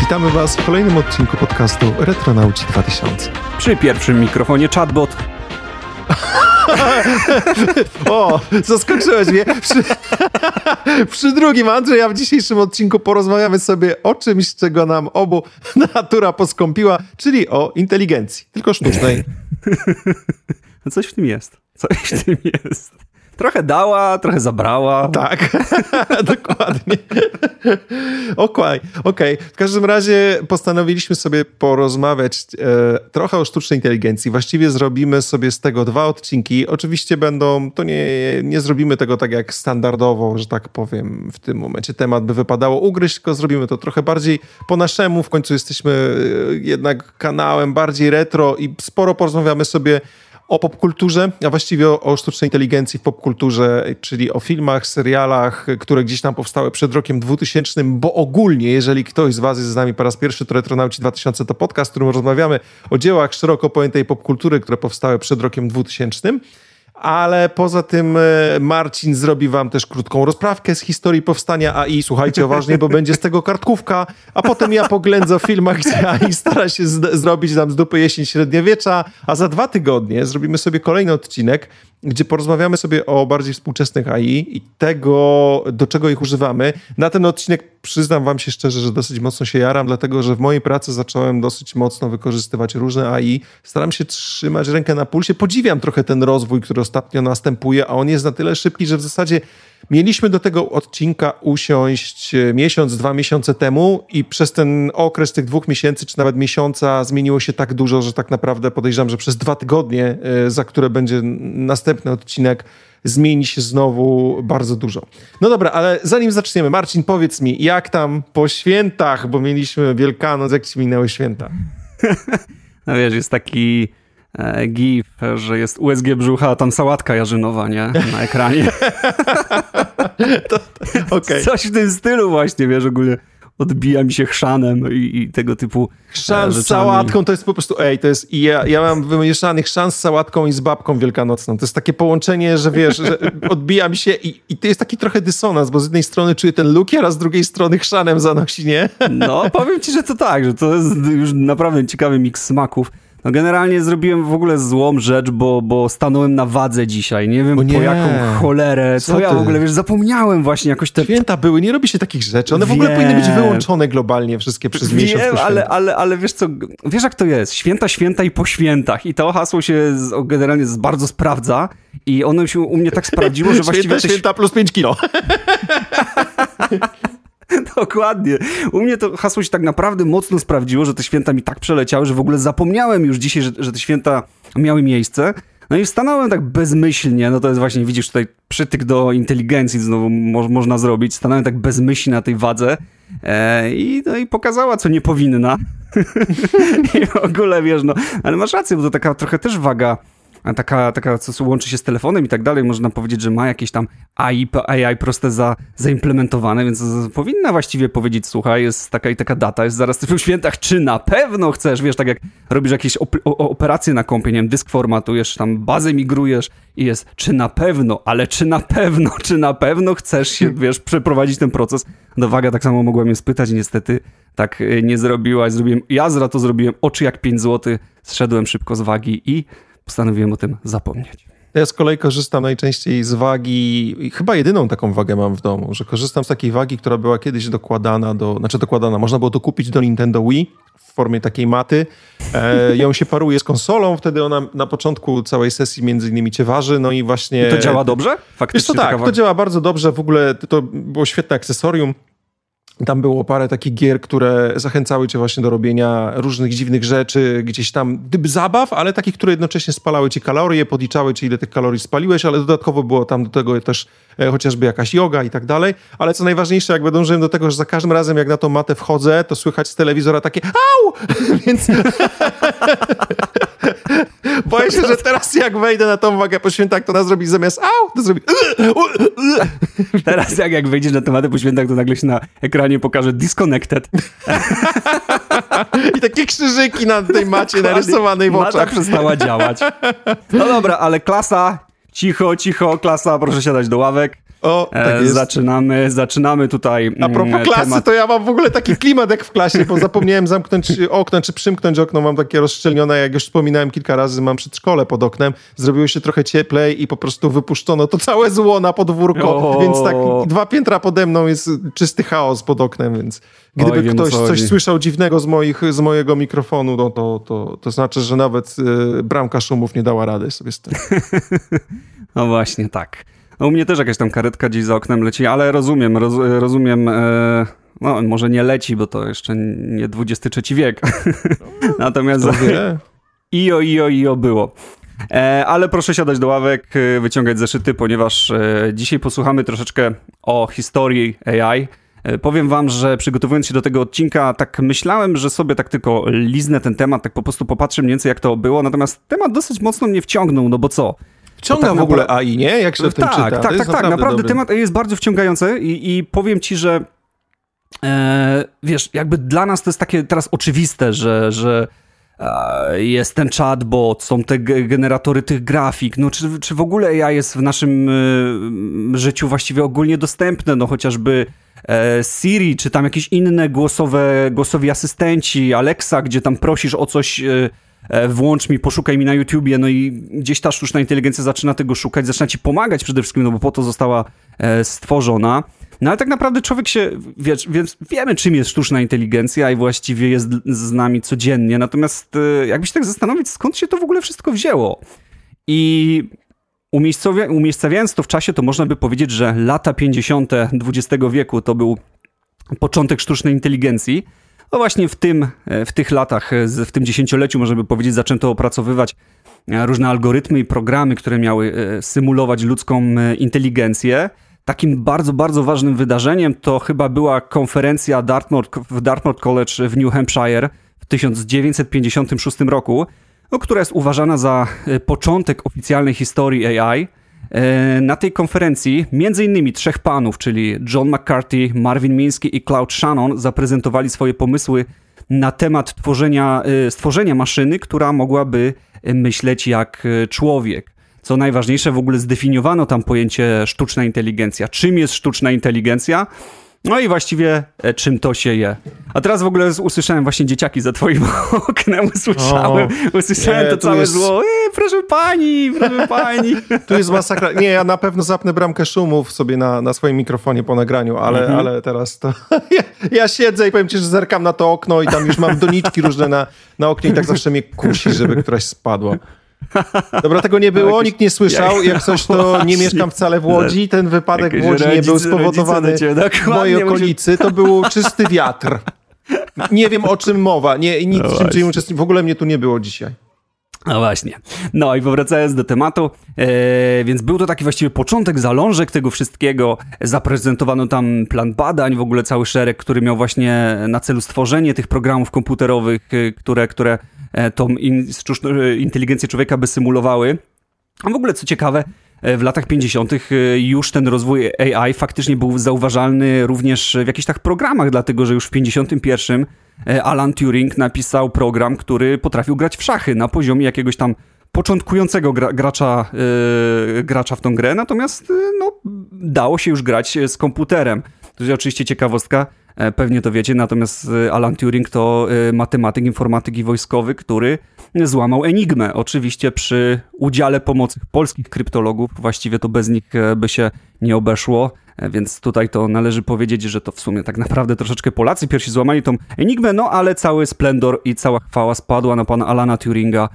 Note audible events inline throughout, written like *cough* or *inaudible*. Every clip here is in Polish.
witamy was w kolejnym odcinku podcastu Retronauci 2000. Przy pierwszym mikrofonie chatbot. *laughs* o, zaskoczyłeś mnie. Przy, *laughs* przy drugim, Andrzej, a w dzisiejszym odcinku porozmawiamy sobie o czymś, czego nam obu *laughs* natura poskąpiła, czyli o inteligencji, tylko sztucznej. No coś w tym jest. Coś w tym jest. Trochę dała, trochę zabrała. Tak, *laughs* dokładnie. Okej, okay. W każdym razie postanowiliśmy sobie porozmawiać e, trochę o sztucznej inteligencji. Właściwie zrobimy sobie z tego dwa odcinki. Oczywiście będą, to nie, nie zrobimy tego tak jak standardowo, że tak powiem, w tym momencie temat by wypadało ugryźć, tylko zrobimy to trochę bardziej po naszemu. W końcu jesteśmy e, jednak kanałem bardziej retro i sporo porozmawiamy sobie o popkulturze, a właściwie o, o, sztucznej inteligencji w popkulturze, czyli o filmach, serialach, które gdzieś tam powstały przed rokiem 2000, bo ogólnie, jeżeli ktoś z was jest z nami po raz pierwszy, to Retronauci 2000 to podcast, w którym rozmawiamy o dziełach szeroko pojętej popkultury, które powstały przed rokiem 2000 ale poza tym e, Marcin zrobi wam też krótką rozprawkę z historii powstania AI. Słuchajcie uważnie, bo będzie z tego kartkówka, a potem ja poględzę o filmach, gdzie AI stara się zrobić nam z dupy jesień średniowiecza, a za dwa tygodnie zrobimy sobie kolejny odcinek, gdzie porozmawiamy sobie o bardziej współczesnych AI i tego, do czego ich używamy. Na ten odcinek przyznam wam się szczerze, że dosyć mocno się jaram, dlatego że w mojej pracy zacząłem dosyć mocno wykorzystywać różne AI. Staram się trzymać rękę na pulsie. Podziwiam trochę ten rozwój, który ostatnio następuje, a on jest na tyle szybki, że w zasadzie Mieliśmy do tego odcinka usiąść e, miesiąc, dwa miesiące temu i przez ten okres tych dwóch miesięcy, czy nawet miesiąca zmieniło się tak dużo, że tak naprawdę podejrzewam, że przez dwa tygodnie, e, za które będzie następny odcinek, zmieni się znowu bardzo dużo. No dobra, ale zanim zaczniemy, Marcin, powiedz mi, jak tam po świętach, bo mieliśmy Wielkanoc, jak ci minęły święta? *laughs* No wiesz, jest taki E, gif, że jest USG brzucha, a tam sałatka jarzynowa, nie? Na ekranie. *laughs* to, to, okay. Coś w tym stylu właśnie, wiesz, ogólnie odbija mi się chrzanem i, i tego typu Chrzan e, z sałatką to jest po prostu, ej, to jest, ja, ja mam wymieszany chrzan z sałatką i z babką wielkanocną. To jest takie połączenie, że wiesz, że odbija mi się i, i to jest taki trochę dysonans, bo z jednej strony czuję ten lukier, a z drugiej strony chrzanem zanosi, nie? No, powiem ci, że to tak, że to jest już naprawdę ciekawy miks smaków. No generalnie zrobiłem w ogóle złą rzecz, bo, bo stanąłem na wadze dzisiaj. Nie wiem nie. po jaką cholerę. Co, co ja w ogóle, wiesz, zapomniałem właśnie jakoś te... Święta były, nie robi się takich rzeczy. One wiem. w ogóle powinny być wyłączone globalnie wszystkie przez wiem, miesiąc po ale, ale, ale wiesz co, wiesz jak to jest? Święta, święta i po świętach. I to hasło się generalnie bardzo sprawdza i ono się u mnie tak sprawdziło, że *laughs* właściwie... Święta, święta plus 5 kilo. *laughs* *laughs* Dokładnie. U mnie to hasło się tak naprawdę mocno sprawdziło, że te święta mi tak przeleciały, że w ogóle zapomniałem już dzisiaj, że, że te święta miały miejsce. No i stanąłem tak bezmyślnie, no to jest właśnie, widzisz, tutaj przytyk do inteligencji znowu mo można zrobić. Stanąłem tak bezmyślnie na tej wadze e, i, no i pokazała, co nie powinna. *laughs* I w ogóle, wiesz, no, ale masz rację, bo to taka trochę też waga taka, taka co łączy się z telefonem i tak dalej, można powiedzieć, że ma jakieś tam AI, AI proste za, zaimplementowane, więc powinna właściwie powiedzieć, słuchaj, jest taka i taka data, jest zaraz w świętach, czy na pewno chcesz, wiesz, tak jak robisz jakieś op operacje na kompie, nie wiem, dysk formatujesz, tam bazę migrujesz i jest, czy na pewno, ale czy na pewno, *laughs* czy na pewno chcesz się, wiesz, przeprowadzić ten proces? No waga tak samo mogła mnie spytać, niestety tak e, nie zrobiłaś, zrobiłem, ja za to zrobiłem oczy jak 5 zł, zszedłem szybko z wagi i postanowiłem o tym zapomnieć. Ja z kolei korzystam najczęściej z wagi, chyba jedyną taką wagę mam w domu, że korzystam z takiej wagi, która była kiedyś dokładana do, znaczy dokładana, można było to kupić do Nintendo Wii w formie takiej maty. E, ją się paruje z konsolą, wtedy ona na początku całej sesji między innymi cię waży, no i właśnie... I to działa dobrze? Faktycznie Wiesz co, tak, to działa bardzo dobrze, w ogóle to było świetne akcesorium. Tam było parę takich gier, które zachęcały cię właśnie do robienia różnych dziwnych rzeczy, gdzieś tam gdyby zabaw, ale takich, które jednocześnie spalały ci kalorie, podliczały ci ile tych kalorii spaliłeś, ale dodatkowo było tam do tego też e, chociażby jakaś yoga i tak dalej. Ale co najważniejsze, jakby dążyłem do tego, że za każdym razem jak na tą matę wchodzę, to słychać z telewizora takie au! *laughs* Więc *laughs* boję się, że teraz jak wejdę na tą wagę po świętach, to ona zrobi zamiast au, to zrobi Teraz jak, jak wejdziesz na tę matę po świętach, to nagle się na ekranie pokaże disconnected. I takie krzyżyki na tej macie narysowanej w oczach. Mata przestała działać. No dobra, ale klasa, cicho, cicho, klasa, proszę siadać do ławek. O, tak jest. Zaczynamy, zaczynamy tutaj A propos mm, klasy, temat... to ja mam w ogóle taki klimat jak w klasie, bo zapomniałem zamknąć okno, czy przymknąć okno, mam takie rozszczelnione, jak już wspominałem kilka razy, mam przedszkole pod oknem, zrobiło się trochę cieplej i po prostu wypuszczono to całe zło na podwórko, O. więc tak dwa piętra pode mną jest czysty chaos pod oknem, więc gdyby Oj, ktoś co coś chodzi. słyszał dziwnego z, moich, z mojego mikrofonu, no to, to, to znaczy, że nawet y, bramka szumów nie dała rady sobie z tym. *laughs* No właśnie, tak. No, u mnie też jakaś tam karetka gdzieś za oknem leci, ale rozumiem, roz, rozumiem, e, no może nie leci, bo to jeszcze nie XXIII wiek. *laughs* Natomiast To wie. *laughs* io, io, io było. E, ale proszę siadać do ławek, e, wyciągać zeszyty, ponieważ e, dzisiaj posłuchamy troszeczkę o historii AI. Powiem wam, że przygotowując się do tego odcinka, tak myślałem, że sobie tak tylko liznę ten temat, tak po prostu popatrzę mniej więcej jak to było, natomiast temat dosyć mocno mnie wciągnął, no bo co? Wciąga tak w ogóle AI, nie? Jak się o tym tak, czyta. tak, to tak, jest tak, naprawdę dobry. temat jest bardzo wciągający i, i powiem ci, że e, wiesz, jakby dla nas to jest takie teraz oczywiste, że, że e, jest ten chatbot, są te ge- generatory tych grafik, no czy, czy w ogóle AI jest w naszym e, życiu właściwie ogólnie dostępne, no chociażby e, Siri, czy tam jakieś inne głosowe, głosowi asystenci, Alexa, gdzie tam prosisz o coś, e, włącz mi, poszukaj mi na YouTubie, no i gdzieś ta sztuczna inteligencja zaczyna tego szukać, zaczyna ci pomagać przede wszystkim, no bo po to została e, stworzona. No ale tak naprawdę człowiek się, wiesz, więc wiemy czym jest sztuczna inteligencja i właściwie jest z nami codziennie, natomiast e, jakby się tak zastanowić, skąd się to w ogóle wszystko wzięło. I umiejscowia, umiejscawiając to w czasie, to można by powiedzieć, że lata 50. XX wieku to był początek sztucznej inteligencji. No właśnie w tym, e, w tych latach, e, w tym dziesięcioleciu, można by powiedzieć, zaczęto opracowywać e, różne algorytmy i programy, które miały symulować ludzką inteligencję. Takim bardzo, bardzo ważnym wydarzeniem to chyba była konferencja Dartmouth, w Dartmouth College w New Hampshire w 1956 roku, no, która jest uważana za początek oficjalnej historii AI. E, Na tej konferencji innymi trzech panów, czyli John McCarthy, Marvin Minsky i Cloud Shannon zaprezentowali swoje pomysły na temat tworzenia, e, stworzenia maszyny, która mogłaby e, myśleć jak człowiek. Co najważniejsze, w ogóle zdefiniowano tam pojęcie sztuczna inteligencja. Czym jest sztuczna inteligencja? No i właściwie e, czym to się je. A teraz w ogóle usłyszałem właśnie dzieciaki za twoim *laughs* oknem, usłyszałem, usłyszałem nie, to całe jest- zło. E, proszę pani, proszę *laughs* pani. Tu jest masakra. Nie, ja na pewno zapnę bramkę szumów sobie na, na swoim mikrofonie po nagraniu, ale, Mhm. ale teraz to... *laughs* Ja, ja siedzę i powiem ci, że zerkam na to okno i tam już mam doniczki różne na, na oknie i tak zawsze mnie kusi, żeby któraś spadła. Dobra, tego nie było, Jakieś- nikt nie słyszał. Jak coś, to nie mieszkam wcale w Łodzi. Ten wypadek w Łodzi nie był rodzice- spowodowany rodzice w mojej okolicy. To był czysty wiatr. Nie wiem, o czym mowa. Nie, nic, No czym, czym uczestniczył. W ogóle mnie tu nie było dzisiaj. No właśnie. No i powracając do tematu, e, więc był to taki właściwie początek, zalążek tego wszystkiego. Zaprezentowano tam plan badań, w ogóle cały szereg, który miał właśnie na celu stworzenie tych programów komputerowych, e, które, które e, tą in, e, inteligencję człowieka by symulowały. A w ogóle co ciekawe, w latach 50. e, już ten rozwój AI faktycznie był zauważalny również w jakichś tak programach, dlatego że już w 51 e, Alan Turing napisał program, który potrafił grać w szachy na poziomie jakiegoś tam początkującego gra, gracza, e, gracza w tą grę, natomiast e, no, dało się już grać e, z komputerem. To jest oczywiście ciekawostka, e, pewnie to wiecie, natomiast e, Alan Turing to e, matematyk, informatyk i wojskowy, który złamał Enigmę. Oczywiście przy udziale pomocy polskich kryptologów, właściwie to bez nich e, by się nie obeszło, e, więc tutaj to należy powiedzieć, że to w sumie tak naprawdę troszeczkę Polacy pierwsi złamali tą Enigmę, no ale cały splendor i cała chwała spadła na pana Alana Turinga,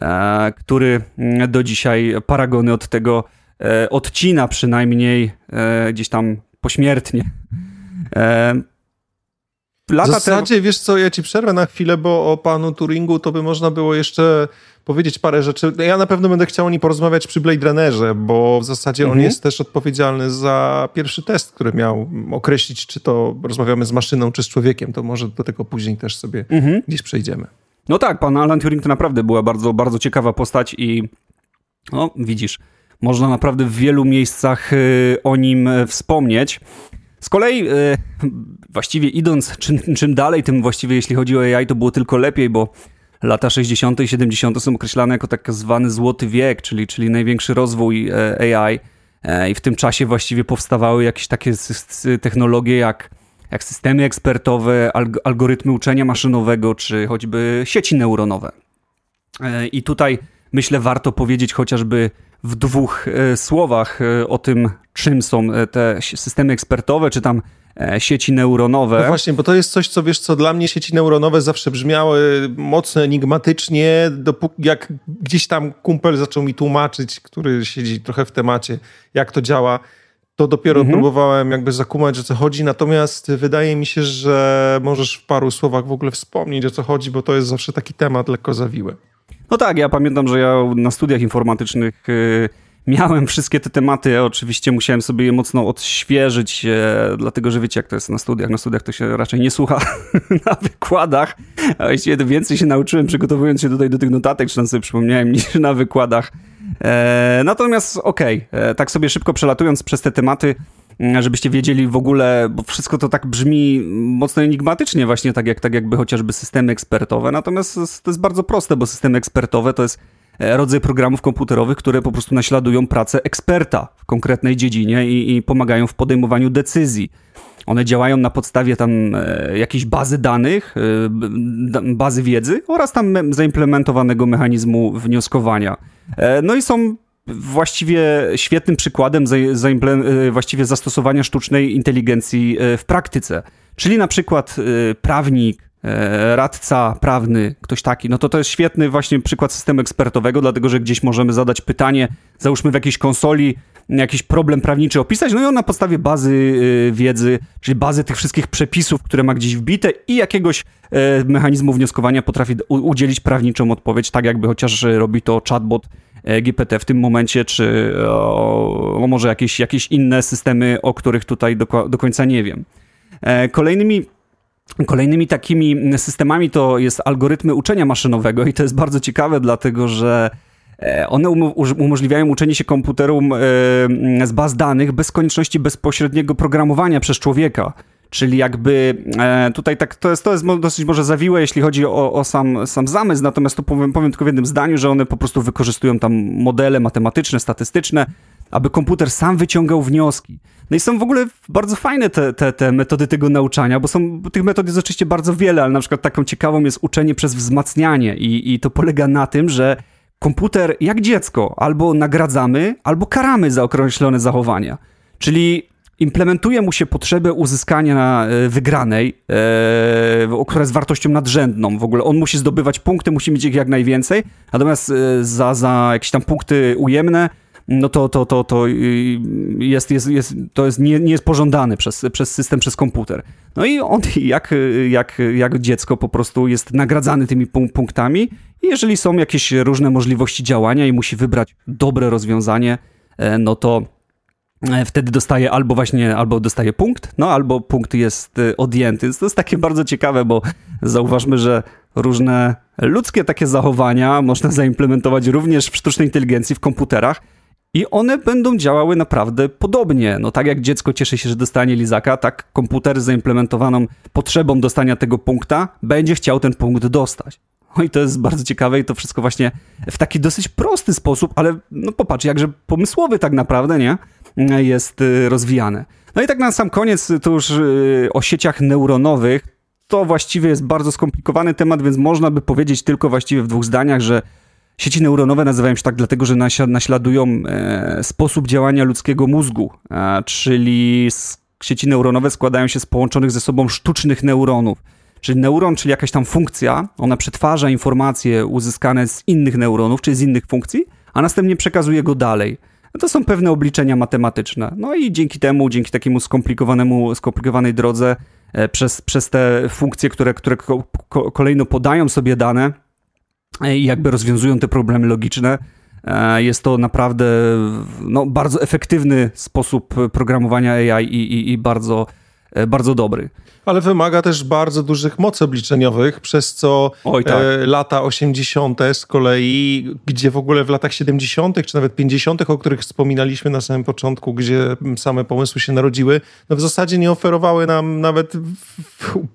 e, który mm, do dzisiaj paragony od tego e, odcina przynajmniej e, gdzieś tam pośmiertnie. E, W lata zasadzie, wiesz co, ja ci przerwę na chwilę, bo o panu Turingu to by można było jeszcze powiedzieć parę rzeczy. Ja na pewno będę chciał o nim porozmawiać przy Blade Runnerze, bo w zasadzie on Mhm. jest też odpowiedzialny za pierwszy test, który miał określić, czy to rozmawiamy z maszyną, czy z człowiekiem. To może do tego później też sobie Mhm. gdzieś przejdziemy. No tak, pan Alan Turing to naprawdę była bardzo, bardzo ciekawa postać i no widzisz, można naprawdę w wielu miejscach y, o nim y, wspomnieć. Z kolei y, właściwie idąc czym, czym dalej, tym właściwie jeśli chodzi o AI to było tylko lepiej, bo lata 60. i 70. są określane jako tak zwany złoty wiek, czyli, czyli największy rozwój e, AI. i w tym czasie właściwie powstawały jakieś takie technologie jak, jak systemy ekspertowe, algorytmy uczenia maszynowego, czy choćby sieci neuronowe. I tutaj myślę warto powiedzieć chociażby w dwóch słowach o tym, czym są te systemy ekspertowe, czy tam E, sieci neuronowe. No właśnie, bo to jest coś, co wiesz, co dla mnie sieci neuronowe zawsze brzmiały mocno enigmatycznie, dopóki jak gdzieś tam kumpel zaczął mi tłumaczyć, który siedzi trochę w temacie, jak to działa, to dopiero mhm. próbowałem jakby zakumać, o co chodzi, natomiast wydaje mi się, że możesz w paru słowach w ogóle wspomnieć, o co chodzi, bo to jest zawsze taki temat lekko zawiły. No tak, ja pamiętam, że ja na studiach informatycznych... Yy miałem wszystkie te tematy. Oczywiście musiałem sobie je mocno odświeżyć, e, dlatego że wiecie, jak to jest na studiach. Na studiach to się raczej nie słucha *laughs* na wykładach. A właściwie więcej się nauczyłem, przygotowując się tutaj do tych notatek, czy tam sobie przypomniałem, niż na wykładach. E, natomiast okej, okay, e, tak sobie szybko przelatując przez te tematy, żebyście wiedzieli w ogóle, bo wszystko to tak brzmi mocno enigmatycznie właśnie, tak, jak, tak jakby chociażby systemy ekspertowe, natomiast to jest bardzo proste, bo systemy ekspertowe to jest E, rodzaj programów komputerowych, które po prostu naśladują pracę eksperta w konkretnej dziedzinie i, i pomagają w podejmowaniu decyzji. One działają na podstawie tam e, jakiejś bazy danych, e, bazy wiedzy oraz tam zaimplementowanego mechanizmu wnioskowania. No i są właściwie świetnym przykładem za, za, właściwie zastosowania sztucznej inteligencji w praktyce. Czyli na przykład prawnik, E, radca prawny, ktoś taki, no to to jest świetny właśnie przykład systemu ekspertowego, dlatego że gdzieś możemy zadać pytanie, załóżmy w jakiejś konsoli, jakiś problem prawniczy opisać, no i on na podstawie bazy e, wiedzy, czyli bazy tych wszystkich przepisów, które ma gdzieś wbite i jakiegoś e, mechanizmu wnioskowania potrafi udzielić prawniczą odpowiedź, tak jakby chociaż robi to chatbot GPT w tym momencie, czy o, może jakieś, jakieś inne systemy, o których tutaj do, do końca nie wiem. Kolejnymi Kolejnymi takimi systemami to jest algorytmy uczenia maszynowego i to jest bardzo ciekawe, dlatego że e, one umożliwiają uczenie się komputerom e, z baz danych bez konieczności bezpośredniego programowania przez człowieka. Czyli jakby e, tutaj tak, to jest, to jest dosyć może zawiłe, jeśli chodzi o, o sam, sam zamysł, natomiast tu powiem, powiem tylko w jednym zdaniu, że one po prostu wykorzystują tam modele matematyczne, statystyczne, aby komputer sam wyciągał wnioski. No i są w ogóle bardzo fajne te, te, te metody tego nauczania, bo są tych metod jest oczywiście bardzo wiele, ale na przykład taką ciekawą jest uczenie przez wzmacnianie i, i to polega na tym, że komputer jak dziecko albo nagradzamy, albo karamy za określone zachowania. Czyli implementuje mu się potrzebę uzyskania e, wygranej, e, która jest wartością nadrzędną. W ogóle on musi zdobywać punkty, musi mieć ich jak najwięcej, natomiast e, za, za jakieś tam punkty ujemne no to, to, to, to jest, jest, jest, to jest nie, nie jest pożądane przez, przez system, przez komputer. No i on *laughs* jak, jak, jak dziecko po prostu jest nagradzany tymi punktami i jeżeli są jakieś różne możliwości działania i musi wybrać dobre rozwiązanie, e, no to wtedy dostaje albo właśnie, albo dostaje punkt, no albo punkt jest e, odjęty. To jest takie bardzo ciekawe, bo zauważmy, że różne ludzkie takie zachowania można *laughs* zaimplementować również w sztucznej inteligencji, w komputerach, i one będą działały naprawdę podobnie. No tak jak dziecko cieszy się, że dostanie lizaka, tak komputer z zaimplementowaną potrzebą dostania tego punkta będzie chciał ten punkt dostać. No i to jest bardzo ciekawe i to wszystko właśnie w taki dosyć prosty sposób, ale no popatrz, jakże pomysłowy tak naprawdę, nie? Jest y, rozwijane. No i tak na sam koniec, to już y, o sieciach neuronowych, to właściwie jest bardzo skomplikowany temat, więc można by powiedzieć tylko właściwie w dwóch zdaniach, że Sieci neuronowe nazywają się tak dlatego, że naśladują e, sposób działania ludzkiego mózgu, czyli sieci neuronowe składają się z połączonych ze sobą sztucznych neuronów. Czyli neuron, czyli jakaś tam funkcja, ona przetwarza informacje uzyskane z innych neuronów, czy z innych funkcji, a następnie przekazuje go dalej. No to są pewne obliczenia matematyczne. No i dzięki temu, dzięki takiemu skomplikowanemu, skomplikowanej drodze, e, przez, przez te funkcje, które, które kolejno podają sobie dane, i jakby rozwiązują te problemy logiczne. E, jest to naprawdę no, bardzo efektywny sposób programowania AI i, i, i bardzo e, bardzo dobry. Ale wymaga też bardzo dużych mocy obliczeniowych, przez co Oj, tak. e, lata 80. z kolei, gdzie w ogóle w latach 70., czy nawet 50., o których wspominaliśmy na samym początku, gdzie same pomysły się narodziły, no w zasadzie nie oferowały nam nawet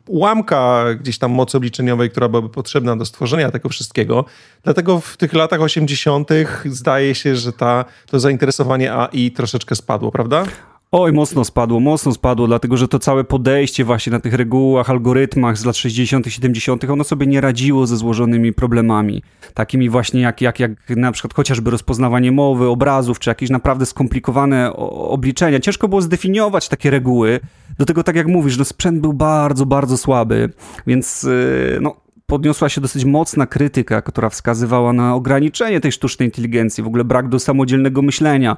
ułamka gdzieś tam mocy obliczeniowej, która byłaby potrzebna do stworzenia tego wszystkiego. Dlatego w tych latach 80. zdaje się, że ta, to zainteresowanie AI troszeczkę spadło, prawda? Oj, mocno spadło, mocno spadło, dlatego że to całe podejście właśnie na tych regułach, algorytmach z lat 60., 70., ono sobie nie radziło ze złożonymi problemami. Takimi właśnie jak, jak, jak na przykład chociażby rozpoznawanie mowy, obrazów, czy jakieś naprawdę skomplikowane obliczenia. Ciężko było zdefiniować takie reguły. Do tego, tak jak mówisz, no sprzęt był bardzo, bardzo słaby, więc yy, no, podniosła się dosyć mocna krytyka, która wskazywała na ograniczenie tej sztucznej inteligencji, w ogóle brak do samodzielnego myślenia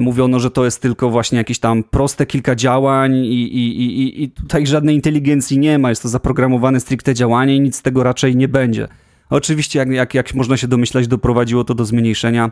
mówiono, że to jest tylko właśnie jakieś tam proste kilka działań i, i, i, i tutaj żadnej inteligencji nie ma, jest to zaprogramowane stricte działanie i nic z tego raczej nie będzie. Oczywiście, jak, jak, jak można się domyślać, doprowadziło to do zmniejszenia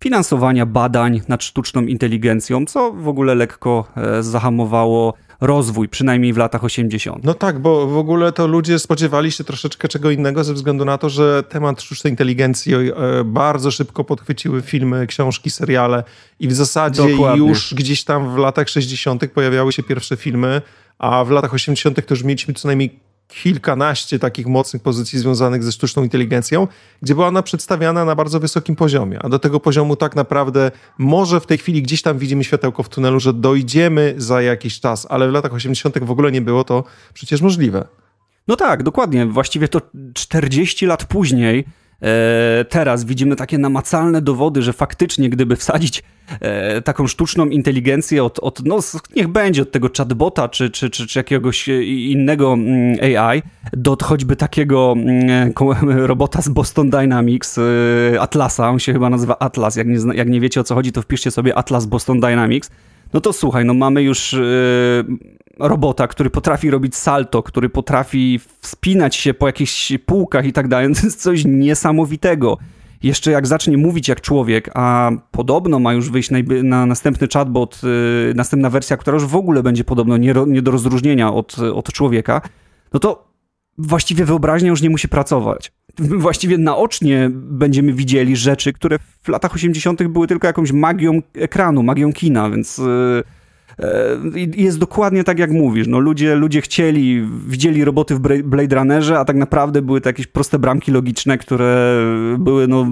finansowania badań nad sztuczną inteligencją, co w ogóle lekko e, zahamowało rozwój, przynajmniej w latach 80. No tak, bo w ogóle to ludzie spodziewali się troszeczkę czego innego ze względu na to, że temat sztucznej inteligencji e, bardzo szybko podchwyciły filmy, książki, seriale i w zasadzie Dokładnie. już gdzieś tam w latach 60. pojawiały się pierwsze filmy, a w latach 80. to już mieliśmy co najmniej kilkanaście takich mocnych pozycji związanych ze sztuczną inteligencją, gdzie była ona przedstawiana na bardzo wysokim poziomie, a do tego poziomu tak naprawdę może w tej chwili gdzieś tam widzimy światełko w tunelu, że dojdziemy za jakiś czas, ale w latach 80. w ogóle nie było to przecież możliwe. No tak, dokładnie. Właściwie to 40 lat później teraz widzimy takie namacalne dowody, że faktycznie gdyby wsadzić e, taką sztuczną inteligencję od, od no niech będzie od tego chatbota czy, czy, czy, czy jakiegoś innego mm, AI do choćby takiego mm, *laughs* robota z Boston Dynamics, e, Atlasa, on się chyba nazywa Atlas, jak nie, jak nie wiecie o co chodzi to wpiszcie sobie Atlas Boston Dynamics, no to słuchaj, no mamy już robota, który potrafi robić salto, który potrafi wspinać się po jakichś półkach i tak dalej, *laughs* to jest coś niesamowitego. Jeszcze jak zacznie mówić jak człowiek, a podobno ma już wyjść na, na następny chatbot, yy, następna wersja, która już w ogóle będzie podobno nie, nie do rozróżnienia od, od człowieka, no to właściwie wyobraźnia już nie musi pracować. Właściwie naocznie będziemy widzieli rzeczy, które w latach 80. były tylko jakąś magią ekranu, magią kina, więc... Yy, E, jest dokładnie tak, jak mówisz. No, ludzie, ludzie chcieli, widzieli roboty w Blade Runnerze, a tak naprawdę były to jakieś proste bramki logiczne, które były no,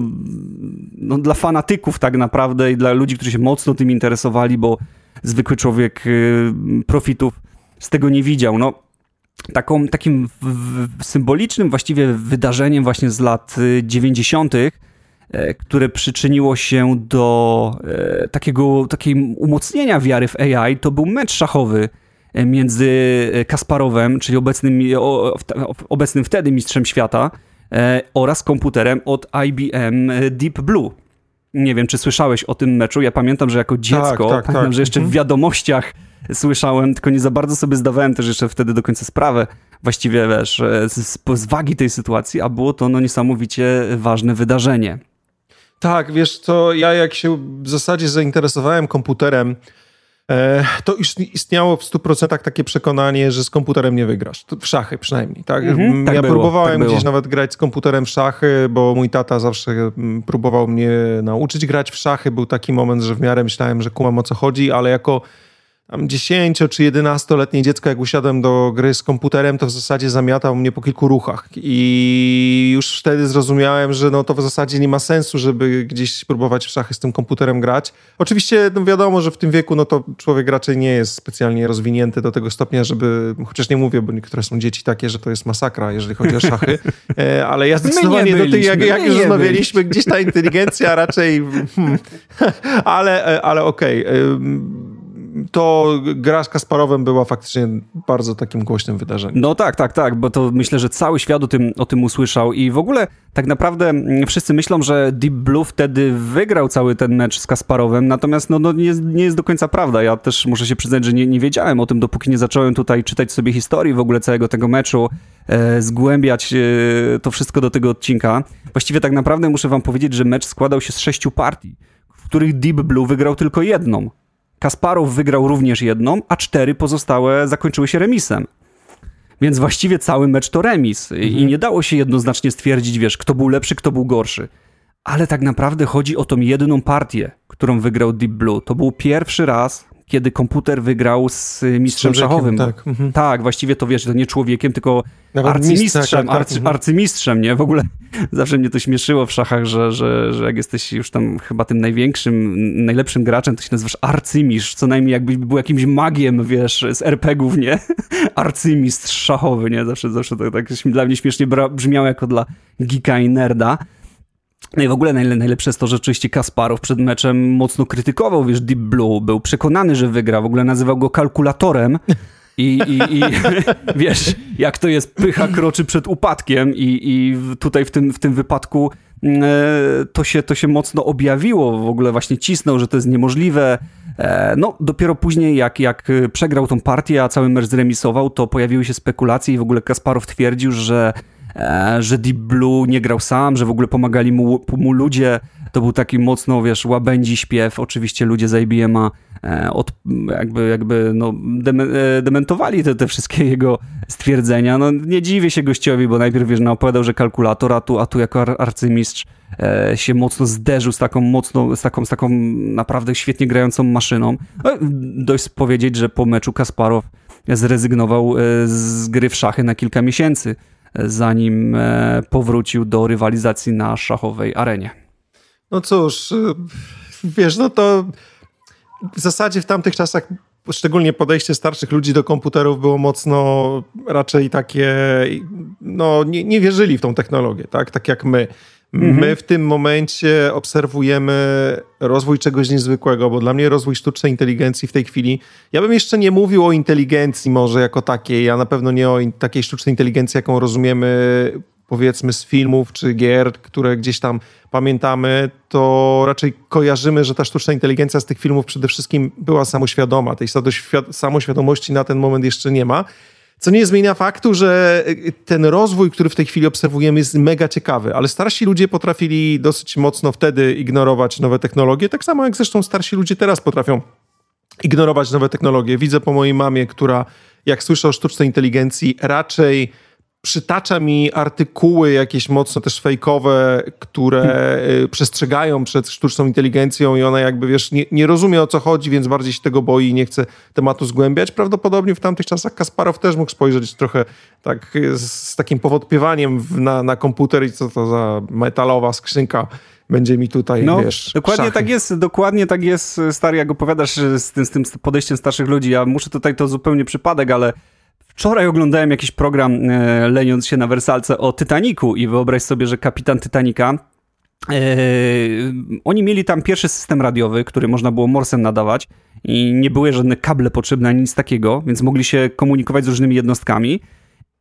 no, dla fanatyków tak naprawdę i dla ludzi, którzy się mocno tym interesowali, bo zwykły człowiek y, profitów z tego nie widział. No, taką, takim symbolicznym właściwie wydarzeniem właśnie z lat 90 E, które przyczyniło się do e, takiego takiej umocnienia wiary w AI, to był mecz szachowy e, między Kasparowem, czyli obecnym, obecnym wtedy mistrzem świata, oraz komputerem od IBM Deep Blue. Nie wiem, czy słyszałeś o tym meczu. Ja pamiętam, że jako dziecko, tak, tak, pamiętam, tak. że jeszcze w mhm. wiadomościach słyszałem, tylko nie za bardzo sobie zdawałem też jeszcze wtedy do końca sprawę, właściwie wiesz, z, z wagi tej sytuacji, a było to no niesamowicie ważne wydarzenie. Tak, wiesz co, ja jak się w zasadzie zainteresowałem komputerem, e, to już istniało w 100% takie przekonanie, że z komputerem nie wygrasz. W szachy przynajmniej. Tak? Mhm, tak ja było, próbowałem tak gdzieś nawet grać z komputerem w szachy, bo mój tata zawsze próbował mnie nauczyć grać w szachy. Był taki moment, że w miarę myślałem, że kumam o co chodzi, ale jako tam 10 czy 11-letnie dziecko, jak usiadłem do gry z komputerem, to w zasadzie zamiatał mnie po kilku ruchach. I już wtedy zrozumiałem, że no to w zasadzie nie ma sensu, żeby gdzieś próbować w szachy z tym komputerem grać. Oczywiście no wiadomo, że w tym wieku no to człowiek raczej nie jest specjalnie rozwinięty do tego stopnia, żeby, chociaż nie mówię, bo niektóre są dzieci takie, że to jest masakra, jeżeli chodzi o szachy, *laughs* e, ale ja zdecydowanie do tych, jak, jak już rozmawialiśmy, gdzieś ta inteligencja raczej, hmm, *laughs* ale, e, ale okej. Okay to gra z Kasparowem była faktycznie bardzo takim głośnym wydarzeniem. No tak, tak, tak, bo to myślę, że cały świat o tym, o tym usłyszał i w ogóle tak naprawdę wszyscy myślą, że Deep Blue wtedy wygrał cały ten mecz z Kasparowem, natomiast no, no nie, nie jest do końca prawda. Ja też muszę się przyznać, że nie, nie wiedziałem o tym, dopóki nie zacząłem tutaj czytać sobie historii w ogóle całego tego meczu, e, zgłębiać e, to wszystko do tego odcinka. Właściwie tak naprawdę muszę wam powiedzieć, że mecz składał się z sześciu partii, w których Deep Blue wygrał tylko jedną. Kasparow wygrał również jedną, a cztery pozostałe zakończyły się remisem. Więc właściwie cały mecz to remis mhm. i nie dało się jednoznacznie stwierdzić, wiesz, kto był lepszy, kto był gorszy. Ale tak naprawdę chodzi o tą jedną partię, którą wygrał Deep Blue. To był pierwszy raz, kiedy komputer wygrał z mistrzem szachowym. Tak. Mhm. tak, właściwie to wiesz, to nie człowiekiem, tylko Nawet arcymistrzem, tak, tak, arcy, mhm. arcymistrzem, nie? W ogóle *laughs* zawsze mnie to śmieszyło w szachach, że, że, że jak jesteś już tam chyba tym największym, najlepszym graczem, to się nazywasz arcymistrz, co najmniej jakbyś był jakimś magiem, wiesz, z RPGów, nie? *laughs* Arcymistrz szachowy, nie? Zawsze, zawsze to tak dla mnie śmiesznie brzmiało jako dla geeka i nerda. No i w ogóle najlepsze jest to, że oczywiście Kasparow przed meczem mocno krytykował, wiesz, Deep Blue, był przekonany, że wygra, w ogóle nazywał go kalkulatorem. I, i, i *laughs* wiesz, jak to jest, pycha kroczy przed upadkiem i, i tutaj w tym, w tym wypadku mm, e, to, się, to się mocno objawiło, w ogóle właśnie cisnął, że to jest niemożliwe. E, no, dopiero później, jak, jak przegrał tą partię, a cały mecz zremisował, to pojawiły się spekulacje i w ogóle Kasparow twierdził, że E, że Deep Blue nie grał sam, że w ogóle pomagali mu, mu ludzie. To był taki mocno, wiesz, łabędzi śpiew. Oczywiście ludzie z IBM-a e, od, jakby, jakby no, e, dementowali te, te wszystkie *laughs* jego stwierdzenia. No, nie dziwię się gościowi, bo najpierw, wiesz, no, opowiadał, że kalkulator, a tu, a tu jako ar arcymistrz się mocno zderzył z taką mocno, z taką, z taką naprawdę świetnie grającą maszyną. No, dość powiedzieć, że po meczu Kasparow zrezygnował z gry w szachy na kilka miesięcy zanim e, powrócił do rywalizacji na szachowej arenie. No cóż, e, wiesz, no to w zasadzie w tamtych czasach szczególnie podejście starszych ludzi do komputerów było mocno raczej takie, no nie, nie wierzyli w tą technologię, tak, tak jak my. Mhm. My w tym momencie obserwujemy rozwój czegoś niezwykłego, bo dla mnie rozwój sztucznej inteligencji w tej chwili, ja bym jeszcze nie mówił o inteligencji może jako takiej, a na pewno nie o takiej sztucznej inteligencji, jaką rozumiemy powiedzmy z filmów czy gier, które gdzieś tam pamiętamy, to raczej kojarzymy, że ta sztuczna inteligencja z tych filmów przede wszystkim była samoświadoma. Tej samoświadomości na ten moment jeszcze nie ma. Co nie zmienia faktu, że y, ten rozwój, który w tej chwili obserwujemy, jest mega ciekawy, ale starsi ludzie potrafili dosyć mocno wtedy ignorować nowe technologie, tak samo jak zresztą starsi ludzie teraz potrafią ignorować nowe technologie. Widzę po mojej mamie, która jak słyszę o sztucznej inteligencji, raczej przytacza mi artykuły jakieś mocno też fejkowe, które y, przestrzegają przed sztuczną inteligencją i ona jakby, wiesz, nie, nie, rozumie o co chodzi, więc bardziej się tego boi i nie chce tematu zgłębiać. Prawdopodobnie w tamtych czasach Kasparow też mógł spojrzeć trochę tak z takim powątpiewaniem na, na komputer i co to za metalowa skrzynka będzie mi tutaj, no, wiesz, Dokładnie szachy. tak jest, dokładnie tak jest, stary, jak opowiadasz z tym, z tym podejściem starszych ludzi. Ja muszę tutaj to zupełnie przypadek, ale Wczoraj oglądałem jakiś program, e, leniąc się na wersalce o Titaniku i wyobraź sobie, że kapitan Titanica e, oni mieli tam pierwszy system radiowy, który można było morsem nadawać i nie były żadne kable potrzebne ani nic takiego, więc mogli się komunikować z różnymi jednostkami.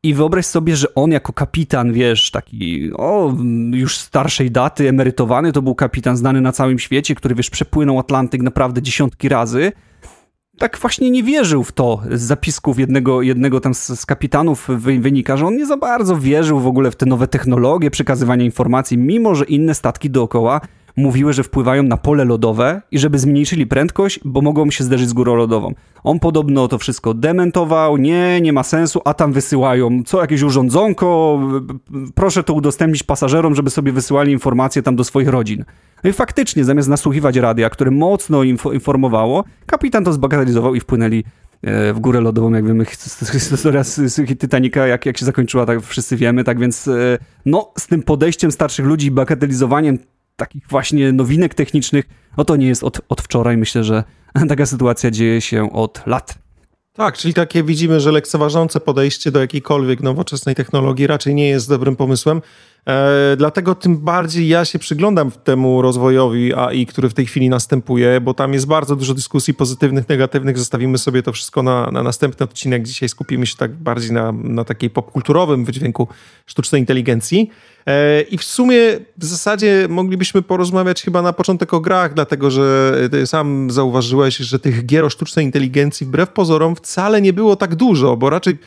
I wyobraź sobie, że on jako kapitan, wiesz, taki o, już starszej daty, emerytowany, to był kapitan znany na całym świecie, który, wiesz, przepłynął Atlantyk naprawdę dziesiątki razy tak właśnie nie wierzył w to. Z zapisków jednego, jednego tam z, z kapitanów wynika, że on nie za bardzo wierzył w ogóle w te nowe technologie przekazywania informacji, mimo że inne statki dookoła mówiły, że wpływają na pole lodowe i żeby zmniejszyli prędkość, bo mogą się zderzyć z górą lodową. On podobno to wszystko dementował, nie, nie ma sensu, a tam wysyłają co jakieś urządzonko, proszę to udostępnić pasażerom, żeby sobie wysyłali informacje tam do swoich rodzin. No faktycznie, zamiast nasłuchiwać radia, które mocno info informowało, kapitan to zbagatelizował i wpłynęli e, w górę lodową, jak wiemy, historia Titanica, jak, jak się zakończyła, tak wszyscy wiemy, tak więc e, no, z tym podejściem starszych ludzi i bagatelizowaniem takich właśnie nowinek technicznych, no to nie jest od, od wczoraj. Myślę, że *laughs* taka sytuacja dzieje się od lat. Tak, czyli takie widzimy, że lekceważące podejście do jakiejkolwiek nowoczesnej technologii raczej nie jest dobrym pomysłem. E, dlatego tym bardziej ja się przyglądam temu rozwojowi AI, który w tej chwili następuje, bo tam jest bardzo dużo dyskusji pozytywnych, negatywnych. Zostawimy sobie to wszystko na, na następny odcinek. Dzisiaj skupimy się tak bardziej na, na takiej popkulturowym wydźwięku sztucznej inteligencji. E, I w sumie w zasadzie moglibyśmy porozmawiać chyba na początek o grach, dlatego że ty sam zauważyłeś, że tych gier o sztucznej inteligencji wbrew pozorom wcale nie było tak dużo, bo raczej e,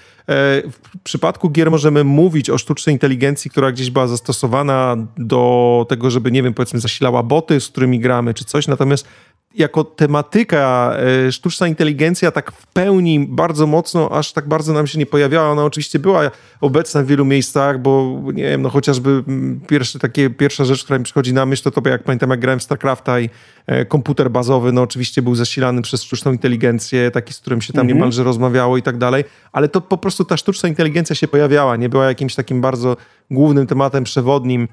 w przypadku gier możemy mówić o sztucznej inteligencji, która gdzieś była zastosowana do tego, żeby, nie wiem, powiedzmy, zasilała boty, z którymi gramy, czy coś. Natomiast jako tematyka e, sztuczna inteligencja tak w pełni bardzo mocno, aż tak bardzo nam się nie pojawiała. Ona oczywiście była obecna w wielu miejscach, bo nie wiem, no chociażby pierwsze, takie, pierwsza rzecz, która mi przychodzi na myśl, to to jak pamiętam, jak grałem w StarCrafta i e, komputer bazowy, no oczywiście był zasilany przez sztuczną inteligencję, taki, z którym się tam mhm. niemalże rozmawiało i tak dalej, ale to po prostu ta sztuczna inteligencja się pojawiała, nie była jakimś takim bardzo głównym tematem przewodnim e,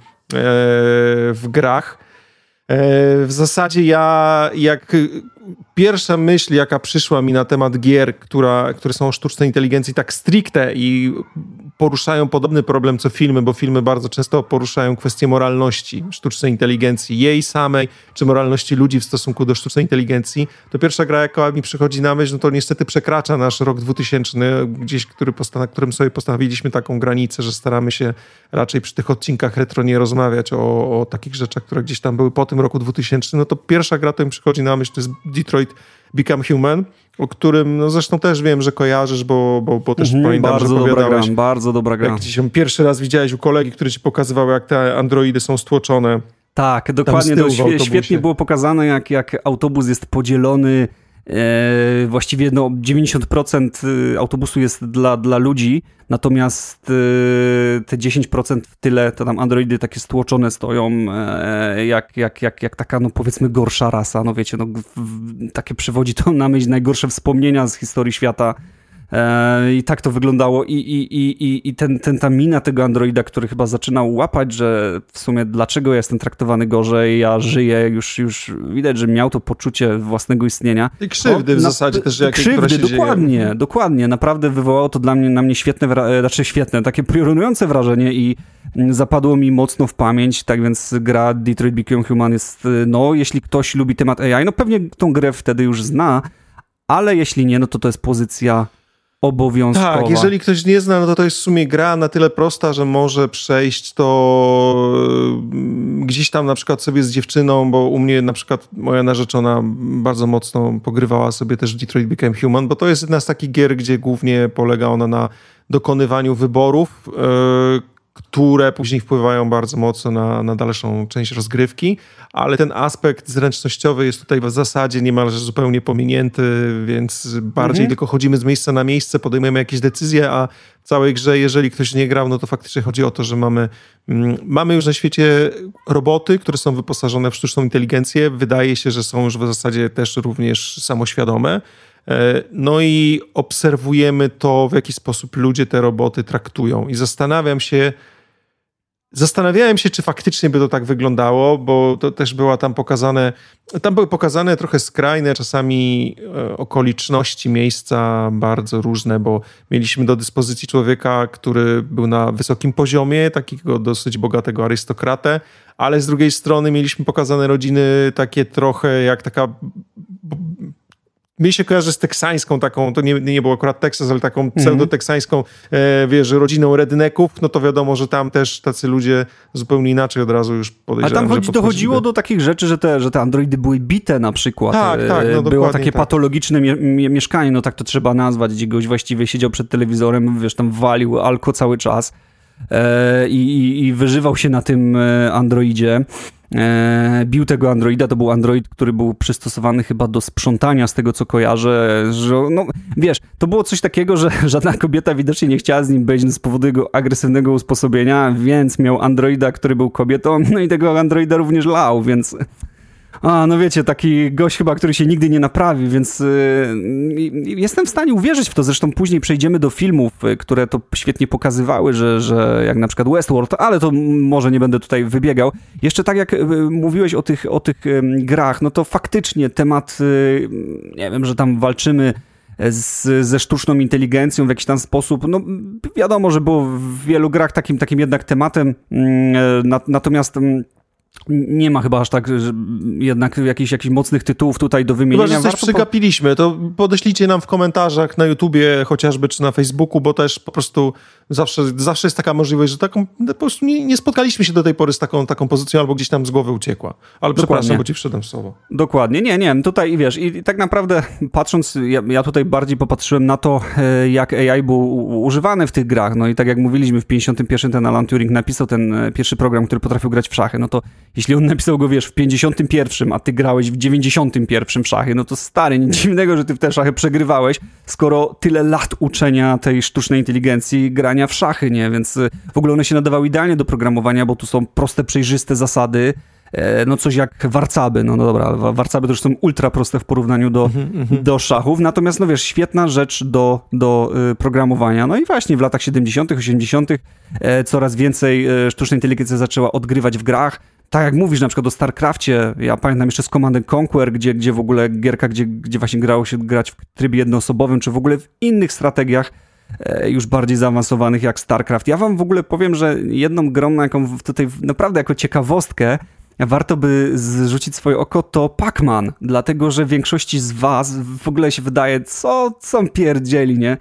w grach. E, w zasadzie ja, jak pierwsza myśl, jaka przyszła mi na temat gier, która, które są o sztucznej inteligencji tak stricte i poruszają podobny problem co filmy, bo filmy bardzo często poruszają kwestię moralności sztucznej inteligencji, jej samej, czy moralności ludzi w stosunku do sztucznej inteligencji, to pierwsza gra, jaka mi przychodzi na myśl, no to niestety przekracza nasz rok 2000, gdzieś, który na którym sobie postanowiliśmy taką granicę, że staramy się raczej przy tych odcinkach retro nie rozmawiać o, o takich rzeczach, które gdzieś tam były po tym roku 2000, no to pierwsza gra, to mi przychodzi na myśl, to jest Detroit Become Human, o którym no zresztą też wiem, że kojarzysz, bo, bo, bo też mhm, pamiętam, bardzo że dobra gra, bardzo dobra gra. Jak gdzieś pierwszy raz widziałeś u kolegi, który ci pokazywał, jak te androidy są stłoczone. Tak, dokładnie. To świetnie było pokazane, jak, jak autobus jest podzielony właściwie no, 90% y, autobusu jest dla, dla ludzi, natomiast y, te 10% w tyle, to tam androidy takie stłoczone stoją, e, jak, jak, jak, jak taka, no powiedzmy, gorsza rasa. No wiecie, no, takie przywodzi to na myśl najgorsze wspomnienia z historii świata E, I tak to wyglądało i, i, i, i ten, ten, ta mina tego androida, który chyba zaczynał łapać, że w sumie dlaczego ja jestem traktowany gorzej, ja żyję, już, już widać, że miał to poczucie własnego istnienia. I krzywdy no, w na, zasadzie też jakieś, Krzywdy, dokładnie, dzieje. dokładnie. Naprawdę wywołało to dla mnie, na mnie świetne, znaczy świetne, takie piorunujące wrażenie i zapadło mi mocno w pamięć, tak więc gra Detroit Become Human jest, no jeśli ktoś lubi temat AI, no pewnie tą grę wtedy już zna, ale jeśli nie, no to to jest pozycja obowiązkowa. Tak, jeżeli ktoś nie zna, no to to jest w sumie gra na tyle prosta, że może przejść to mm, gdzieś tam na przykład sobie z dziewczyną, bo u mnie na przykład moja narzeczona bardzo mocno pogrywała sobie też Detroit Became Human, bo to jest jedna z takich gier, gdzie głównie polega ona na dokonywaniu wyborów, yy, które później wpływają bardzo mocno na, na dalszą część rozgrywki, ale ten aspekt zręcznościowy jest tutaj w zasadzie niemalże zupełnie pominięty, więc bardziej mhm. tylko chodzimy z miejsca na miejsce, podejmujemy jakieś decyzje, a w całej grze, jeżeli ktoś nie grał, no to faktycznie chodzi o to, że mamy, mm, mamy już na świecie roboty, które są wyposażone w sztuczną inteligencję. Wydaje się, że są już w zasadzie też również samoświadome. E, no i obserwujemy to, w jaki sposób ludzie te roboty traktują. I zastanawiam się, Zastanawiałem się, czy faktycznie by to tak wyglądało, bo to też była tam pokazane, tam były pokazane trochę skrajne czasami e, okoliczności, miejsca bardzo różne, bo mieliśmy do dyspozycji człowieka, który był na wysokim poziomie, takiego dosyć bogatego arystokratę, ale z drugiej strony mieliśmy pokazane rodziny takie trochę jak taka mi się kojarzy z teksańską taką, to nie, nie było akurat Teksas, ale taką mm -hmm. pseudo-teksańską, e, wiesz, rodziną redneków, no to wiadomo, że tam też tacy ludzie zupełnie inaczej od razu już podejrzewam, A tam chodzi, dochodziło do takich rzeczy, że te, że te androidy były bite na przykład. Tak, tak. No, było takie tak. patologiczne mie mieszkanie, no tak to trzeba nazwać, gdzie goś właściwie siedział przed telewizorem, wiesz, tam walił alko cały czas e, i, i wyżywał się na tym e, androidzie e, bił tego Androida. To był Android, który był przystosowany chyba do sprzątania, z tego co kojarzę. Że, no, wiesz, to było coś takiego, że *laughs* żadna kobieta widocznie nie chciała z nim być z powodu jego agresywnego usposobienia, więc miał Androida, który był kobietą, no i tego Androida również lał, więc a, no wiecie, taki gość chyba, który się nigdy nie naprawi, więc y, jestem w stanie uwierzyć w to. Zresztą później przejdziemy do filmów, y, które to świetnie pokazywały, że, że jak na przykład Westworld, ale to może nie będę tutaj wybiegał. Jeszcze tak jak y, mówiłeś o tych, o tych grach, no to faktycznie temat, nie wiem, że tam walczymy z, ze sztuczną inteligencją w jakiś tam sposób. No wiadomo, że było w wielu grach takim, takim jednak tematem, mm, natomiast mm, nie ma chyba aż tak jednak jakichś, jakichś mocnych tytułów tutaj do wymienienia. Chyba, że coś przegapiliśmy, to podeślijcie nam w komentarzach na YouTubie chociażby, czy na Facebooku, bo też po prostu zawsze, zawsze jest taka możliwość, że taką, po prostu nie, nie spotkaliśmy się do tej pory z taką, taką pozycją, albo gdzieś tam z głowy uciekła. Ale Dokładnie. przepraszam, bo ci wszedłem w słowo. Dokładnie, nie, nie, tutaj wiesz, i tak naprawdę *laughs* patrząc, ja, ja tutaj bardziej popatrzyłem na to, e, jak AI był używany w tych grach, no i tak jak mówiliśmy, w 51 ten Alan Turing napisał ten e, pierwszy program, który potrafił grać w szachy, no to jeśli on napisał go, wiesz, w 51, a ty grałeś w 91 szachy, no to stary, nic dziwnego, że ty w te szachy przegrywałeś, skoro tyle lat uczenia tej sztucznej inteligencji grania w szachy, nie? Więc y, w ogóle one się nadawały idealnie do programowania, bo tu są proste, przejrzyste zasady, e, no coś jak warcaby, no, no dobra, warcaby to już są ultra proste w porównaniu do, mm-hmm. do szachów, natomiast no wiesz, świetna rzecz do, do y, programowania, no i właśnie w latach 70., 80. E, coraz więcej e, sztucznej inteligencji zaczęła odgrywać w grach, tak jak mówisz, na przykład o StarCraftie, ja pamiętam jeszcze z Command Conquer, gdzie, gdzie w ogóle gierka, gdzie, gdzie właśnie grało się grać w trybie jednoosobowym, czy w ogóle w innych strategiach e, już bardziej zaawansowanych jak StarCraft. Ja wam w ogóle powiem, że jedną grą, na jaką tutaj naprawdę jako ciekawostkę warto by zrzucić swoje oko, to Pac-Man, dlatego że większości z was w ogóle się wydaje, co są pierdzieli, nie?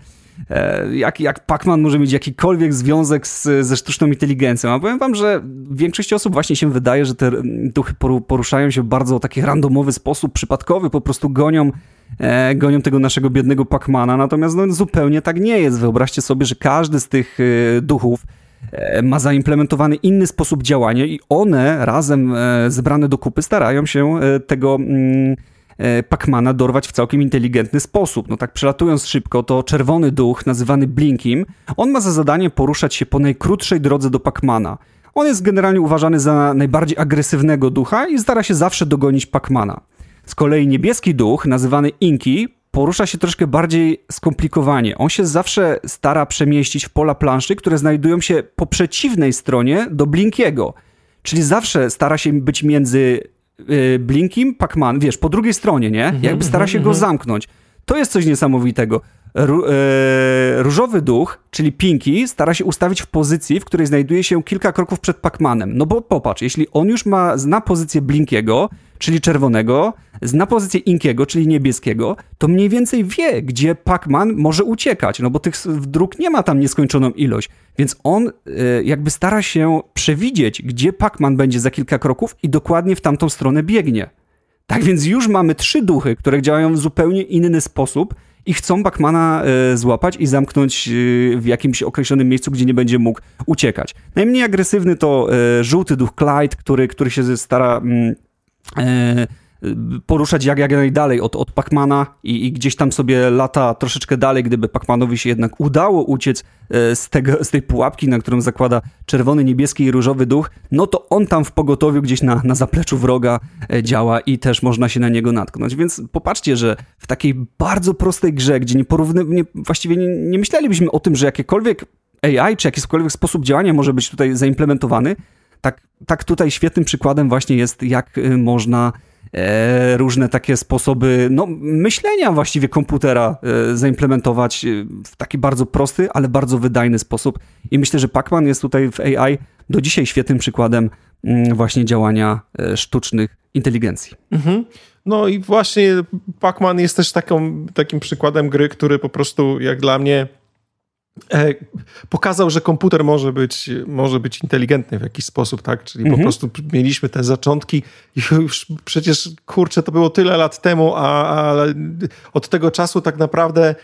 E, jak, jak Pac-Man może mieć jakikolwiek związek z, ze sztuczną inteligencją. A powiem wam, że większości osób właśnie się wydaje, że te duchy poruszają się w bardzo taki randomowy sposób, przypadkowy, po prostu gonią, e, gonią tego naszego biednego Pac-Mana, natomiast no, zupełnie tak nie jest. Wyobraźcie sobie, że każdy z tych e, duchów e, ma zaimplementowany inny sposób działania i one razem zebrane do kupy starają się tego... E, Pacmana dorwać w całkiem inteligentny sposób. No tak przelatując szybko, to czerwony duch, nazywany Blinkim, on ma za zadanie poruszać się po najkrótszej drodze do Pacmana. On jest generalnie uważany za najbardziej agresywnego ducha i stara się zawsze dogonić Pacmana. Z kolei niebieski duch, nazywany Inki, porusza się troszkę bardziej skomplikowanie. On się zawsze stara przemieścić w pola planszy, które znajdują się po przeciwnej stronie do Blinkiego. Czyli zawsze stara się być między Blinkim Pac-Man, wiesz, po drugiej stronie, nie? Mhm, Jakby stara się go mhm, zamknąć. To jest coś niesamowitego. Ró e, różowy duch, czyli Pinky, stara się ustawić w pozycji, w której znajduje się kilka kroków przed Pac-Manem. No bo popatrz, jeśli on już ma, zna pozycję Blinkiego, czyli czerwonego, zna pozycję Inkiego, czyli niebieskiego, to mniej więcej wie, gdzie Pac-Man może uciekać, no bo tych dróg nie ma tam nieskończoną ilość. Więc on e, jakby stara się przewidzieć, gdzie Pac-Man będzie za kilka kroków i dokładnie w tamtą stronę biegnie. Tak więc już mamy trzy duchy, które działają w zupełnie inny sposób, i chcą Bachmana e, złapać i zamknąć e, w jakimś określonym miejscu, gdzie nie będzie mógł uciekać. Najmniej agresywny to żółty duch Clyde, który, który się stara mm, poruszać jak, jak najdalej od, od Pacmana i, i, gdzieś tam sobie lata troszeczkę dalej, gdyby Pacmanowi się jednak udało uciec e, z, tego, z tej pułapki, na którą zakłada czerwony, niebieski i różowy duch, no to on tam w pogotowiu gdzieś na, na zapleczu wroga e, działa i też można się na niego natknąć. Więc popatrzcie, że w takiej bardzo prostej grze, gdzie nie porówny, nie, właściwie nie, nie myślelibyśmy o tym, że jakiekolwiek AI czy jakikolwiek sposób działania może być tutaj zaimplementowany, tak, tak tutaj świetnym przykładem właśnie jest, jak e, można E, różne takie sposoby no, myślenia właściwie komputera e, zaimplementować e, w taki bardzo prosty, ale bardzo wydajny sposób. I myślę, że Pacman jest tutaj w AI do dzisiaj świetnym przykładem mm, właśnie działania sztucznych inteligencji. Mhm. No i właśnie Pacman jest też taką, takim przykładem gry, który po prostu jak dla mnie E, pokazał, że komputer może być, może być inteligentny w jakiś sposób, tak? Czyli mhm. po prostu mieliśmy te zaczątki i już przecież, kurczę, to było tyle lat temu, a, a od tego czasu tak naprawdę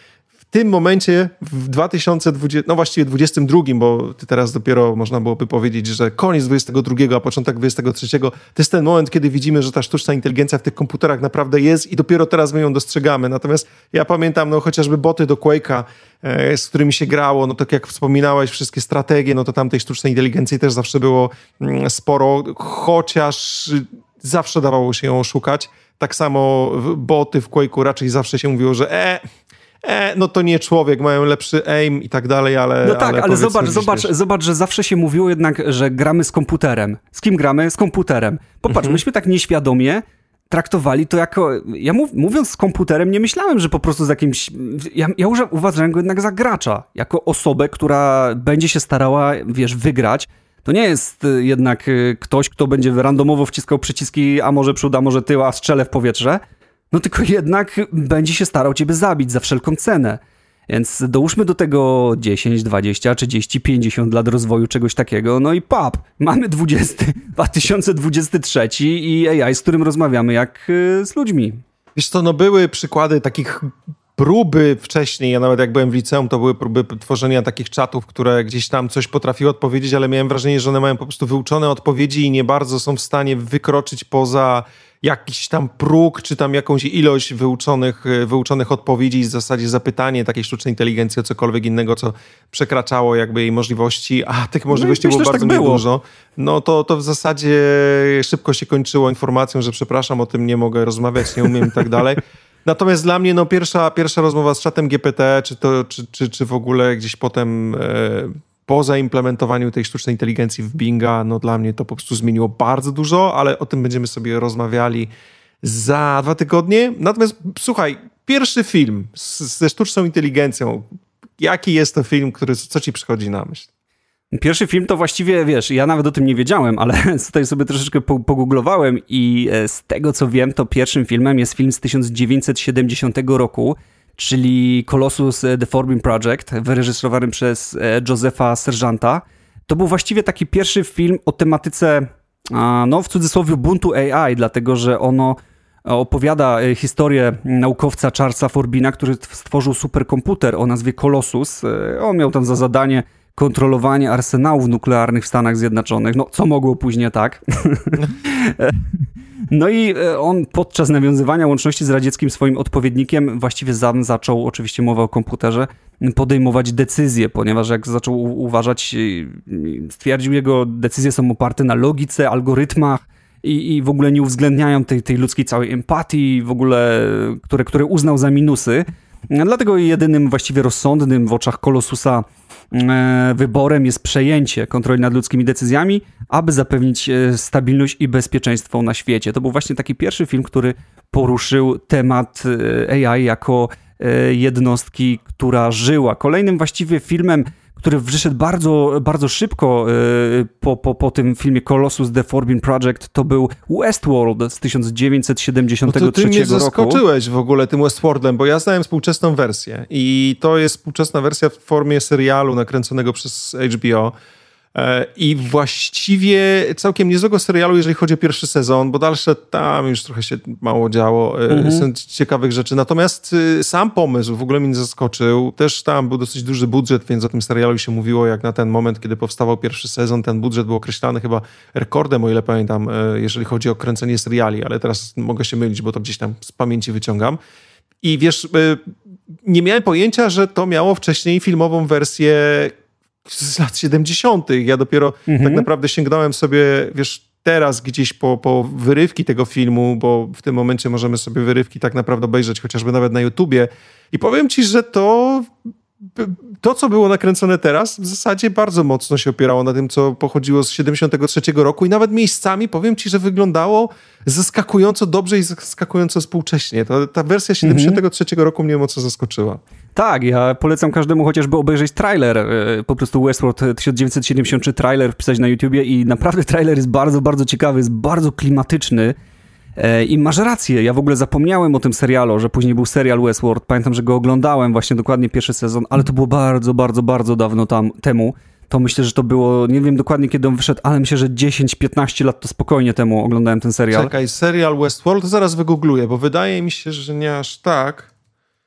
tym momencie w 2020, no właściwie 22, bo teraz dopiero można byłoby powiedzieć, że koniec 22, a początek 23, to jest ten moment, kiedy widzimy, że ta sztuczna inteligencja w tych komputerach naprawdę jest i dopiero teraz my ją dostrzegamy. Natomiast ja pamiętam no chociażby boty do Quake'a, e, z którymi się grało, no tak jak wspominałeś, wszystkie strategie, no to tam tej sztucznej inteligencji też zawsze było mm, sporo, chociaż zawsze dawało się ją oszukać. Tak samo boty w Quake'u raczej zawsze się mówiło, że e, e, no to nie człowiek, mają lepszy aim i tak dalej, ale... No tak, ale, ale zobacz, zobacz, zobacz, że zawsze się mówiło jednak, że gramy z komputerem. Z kim gramy? Z komputerem. Popatrz, mhm. myśmy tak nieświadomie traktowali to jako. Ja mów, mówiąc z komputerem, nie myślałem, że po prostu z jakimś. Ja, ja uważałem go jednak za gracza, jako osobę, która będzie się starała, wiesz, wygrać. To nie jest y, jednak y, ktoś, kto będzie randomowo wciskał przyciski, a może przód, a może tył, a strzelę w powietrze no tylko jednak będzie się starał ciebie zabić za wszelką cenę. Więc dołóżmy do tego 10, 20, 30, 50 lat rozwoju czegoś takiego, no i pap, mamy 20, 2023 *laughs* i AI, z którym rozmawiamy jak y, z ludźmi. Wiesz co, no były przykłady takich próby wcześniej, ja nawet jak byłem w liceum, to były próby tworzenia takich czatów, które gdzieś tam coś potrafiły odpowiedzieć, ale miałem wrażenie, że one mają po prostu wyuczone odpowiedzi i nie bardzo są w stanie wykroczyć poza jakiś tam próg, czy tam jakąś ilość wyuczonych, wyuczonych odpowiedzi, w zasadzie zapytanie takiej sztucznej inteligencji o cokolwiek innego, co przekraczało jakby jej możliwości, a tych no możliwości no było bardzo tak dużo, no to, to w zasadzie szybko się kończyło informacją, że przepraszam, o tym nie mogę rozmawiać, nie umiem i tak dalej. Natomiast dla mnie no, pierwsza, pierwsza rozmowa z czatem GPT, czy, to, czy, czy, czy w ogóle gdzieś potem e, po zaimplementowaniu tej sztucznej inteligencji w Binga, no dla mnie to po prostu zmieniło bardzo dużo, ale o tym będziemy sobie rozmawiali za dwa tygodnie. Natomiast słuchaj, pierwszy film z, ze sztuczną inteligencją, jaki jest to film, który, co ci przychodzi na myśl? Pierwszy film to właściwie, wiesz, ja nawet o tym nie wiedziałem, ale *laughs* tutaj sobie troszeczkę pogooglowałem i e, z tego co wiem, to pierwszym filmem jest film z 1970 roku, czyli Colossus The Forbidden Project, wyreżyserowany przez e, Josepha Sergeanta. To był właściwie taki pierwszy film o tematyce, no w cudzysłowie buntu AI, dlatego że ono opowiada e, historię naukowca Charlesa Forbina, który stworzył superkomputer o nazwie Colossus. On miał tam za zadanie kontrolowanie arsenałów nuklearnych w Stanach Zjednoczonych. No, co mogło później tak? *laughs* No i e, on podczas nawiązywania łączności z radzieckim swoim odpowiednikiem, właściwie sam zaczął, oczywiście mowa o komputerze, podejmować decyzje, ponieważ jak zaczął uważać, stwierdził, jego decyzje są oparte na logice, algorytmach i, i w ogóle nie uwzględniają tej, tej ludzkiej całej empatii, w ogóle, które, które uznał za minusy. Dlatego jedynym właściwie rozsądnym w oczach Kolosusa E, wyborem jest przejęcie kontroli nad ludzkimi decyzjami, aby zapewnić e, stabilność i bezpieczeństwo na świecie. To był właśnie taki pierwszy film, który poruszył temat e, AI jako jednostki, która żyła. Kolejnym właściwie filmem, który wyszedł bardzo, bardzo szybko y, po, po, po tym filmie Colossus The Forbidden Project, to był Westworld z 1973 no to ty mnie roku. zaskoczyłeś w ogóle tym Westworldem, bo ja znałem współczesną wersję i to jest współczesna wersja w formie serialu nakręconego przez HBO. E, I właściwie całkiem niezłego serialu, jeżeli chodzi o pierwszy sezon, bo dalsze tam już trochę się mało działo, e, mhm. są ciekawych rzeczy. Natomiast y, sam pomysł w ogóle mnie zaskoczył. Też tam był dosyć duży budżet, więc o tym serialu się mówiło, jak na ten moment, kiedy powstawał pierwszy sezon, ten budżet był określany chyba rekordem, o ile pamiętam, e, jeżeli chodzi o kręcenie seriali, ale teraz mogę się mylić, bo to gdzieś tam z pamięci wyciągam. I wiesz, nie miałem pojęcia, że to miało wcześniej filmową wersję z lat 70. Ja dopiero mhm. tak naprawdę sięgnąłem sobie, wiesz, teraz gdzieś po, po wyrywki tego filmu, bo w tym momencie możemy sobie wyrywki tak naprawdę obejrzeć, chociażby nawet na YouTubie. I powiem ci, że to to, co było nakręcone teraz, w zasadzie bardzo mocno się opierało na tym, co pochodziło z 73 roku i nawet miejscami, powiem ci, że wyglądało zaskakująco dobrze i zaskakująco współcześnie. To, ta wersja 73 mhm. roku mnie mocno zaskoczyła. Tak, ja polecam każdemu chociażby obejrzeć trailer, e, po prostu Westworld 1973 trailer wpisać na YouTubie i naprawdę trailer jest bardzo, bardzo ciekawy, jest bardzo klimatyczny. E, I masz rację, ja w ogóle zapomniałem o tym serialu, że później był serial Westworld. Pamiętam, że go oglądałem właśnie dokładnie pierwszy sezon, ale to było bardzo, bardzo, bardzo dawno tam, temu. To myślę, że to było, nie wiem dokładnie kiedy on wyszedł, ale myślę, że 10-15 lat to spokojnie temu oglądałem ten serial. Czekaj, serial Westworld, zaraz wygoogluję, bo wydaje mi się, że nie aż tak.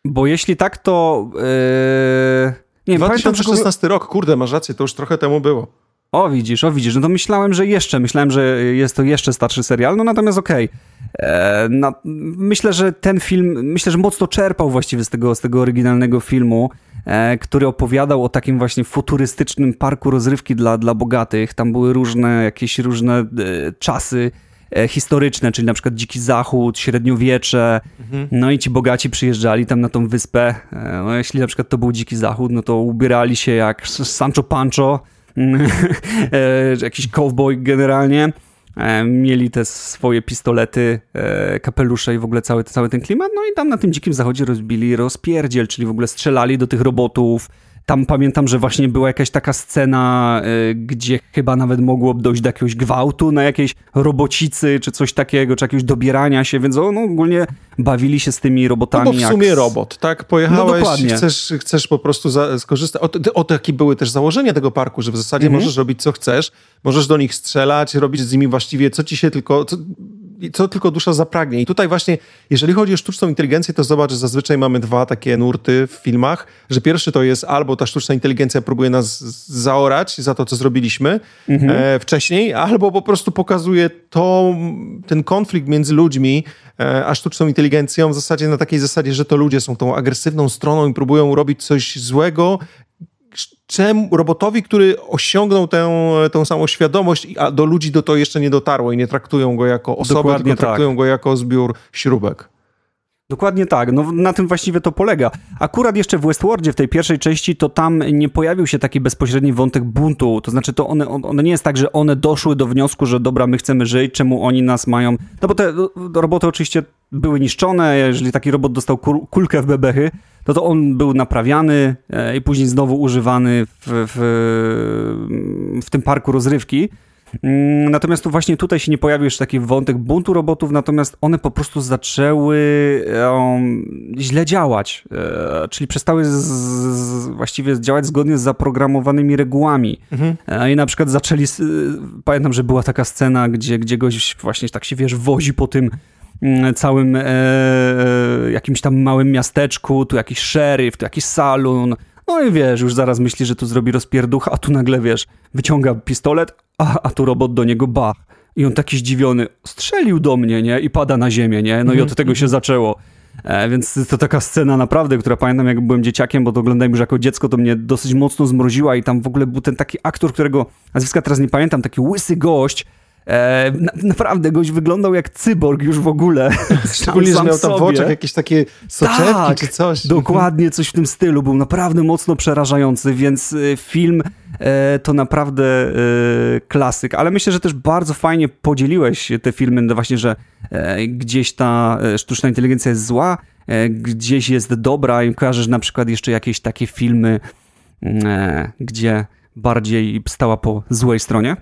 Bo jeśli tak, to... Yy... Nie, 2016 pamiętam, rok, kurde, masz rację, to już trochę temu było. O, widzisz, o, widzisz. No to myślałem, że jeszcze, myślałem, że jest to jeszcze starszy serial, no natomiast okej. Okay. E, no, myślę, że ten film, myślę, że mocno czerpał właściwie z tego, z tego oryginalnego filmu, e, który opowiadał o takim właśnie futurystycznym parku rozrywki dla, dla bogatych. Tam były różne, jakieś różne e, czasy e, historyczne, czyli na przykład Dziki Zachód, średniowiecze, mhm. no i ci bogaci przyjeżdżali tam na tą wyspę. E, no, jeśli na przykład to był Dziki Zachód, no to ubierali się jak Sancho Pancho, *laughs* jakiś cowboy generalnie. E, mieli te swoje pistolety, e, kapelusze i w ogóle cały, cały ten klimat. No i tam na tym dzikim zachodzie rozbili rozpierdziel, czyli w ogóle strzelali do tych robotów, tam pamiętam, że właśnie była jakaś taka scena, y, gdzie chyba nawet mogło dojść do jakiegoś gwałtu na jakiejś robocicy, czy coś takiego, czy jakiegoś dobierania się, więc no, ogólnie bawili się z tymi robotami. No bo w sumie robot, tak? Pojechałeś, no chcesz, chcesz po prostu za, skorzystać. O, o takie były też założenia tego parku, że w zasadzie mhm. możesz robić co chcesz, możesz do nich strzelać, robić z nimi właściwie co ci się tylko... Co, co tylko dusza zapragnie. I tutaj właśnie, jeżeli chodzi o sztuczną inteligencję, to zobacz, że zazwyczaj mamy dwa takie nurty w filmach, że pierwszy to jest albo ta sztuczna inteligencja próbuje nas zaorać za to, co zrobiliśmy mhm. e, wcześniej, albo po prostu pokazuje to, ten konflikt między ludźmi, e, a sztuczną inteligencją w zasadzie na takiej zasadzie, że to ludzie są tą agresywną stroną i próbują robić coś złego, czemu robotowi, który osiągnął tę, tę samą świadomość, a do ludzi do to jeszcze nie dotarło i nie traktują go jako osobę, Dokładnie tylko traktują tak. go jako zbiór śrubek. Dokładnie tak, no na tym właściwie to polega. Akurat jeszcze w Westworldzie, w tej pierwszej części, to tam nie pojawił się taki bezpośredni wątek buntu, to znaczy to one, one nie jest tak, że one doszły do wniosku, że dobra, my chcemy żyć, czemu oni nas mają... No bo te roboty oczywiście były niszczone, jeżeli taki robot dostał kulkę w bebechy, no to on był naprawiany e, i później znowu używany w, w, w tym parku rozrywki. Mm, natomiast tu właśnie tutaj się nie pojawił jeszcze taki wątek buntu robotów, natomiast one po prostu zaczęły um, źle działać, e, czyli przestały z, z, właściwie działać zgodnie z zaprogramowanymi regułami. Mhm. E, I na przykład zaczęli, pamiętam, że była taka scena, gdzie, gdzie goś właśnie tak się, wiesz, wozi po tym mm, całym e, e, jakimś tam małym miasteczku, tu jakiś szeryf, tu jakiś salon, no i wiesz, już zaraz myśli, że tu zrobi rozpierduch, a tu nagle, wiesz, wyciąga pistolet, a, a tu robot do niego bach. I on taki zdziwiony, strzelił do mnie, nie? I pada na ziemię, nie? No i od tego się zaczęło. E, więc to taka scena naprawdę, która pamiętam jak byłem dzieciakiem, bo to oglądałem już jako dziecko, to mnie dosyć mocno zmroziła i tam w ogóle był ten taki aktor, którego nazwiska teraz nie pamiętam, taki łysy gość, E, na, naprawdę goś wyglądał jak cyborg już w ogóle. *laughs* Szczególnie, że miał tam w oczach jakieś takie soczewki tak, czy coś. Dokładnie coś w tym stylu. Był naprawdę mocno przerażający, więc e, film e, to naprawdę e, klasyk. Ale myślę, że też bardzo fajnie podzieliłeś te filmy, no właśnie, że e, gdzieś ta e, sztuczna inteligencja jest zła, gdzieś jest dobra i kojarzysz na przykład jeszcze jakieś takie filmy, gdzie bardziej stała po złej stronie?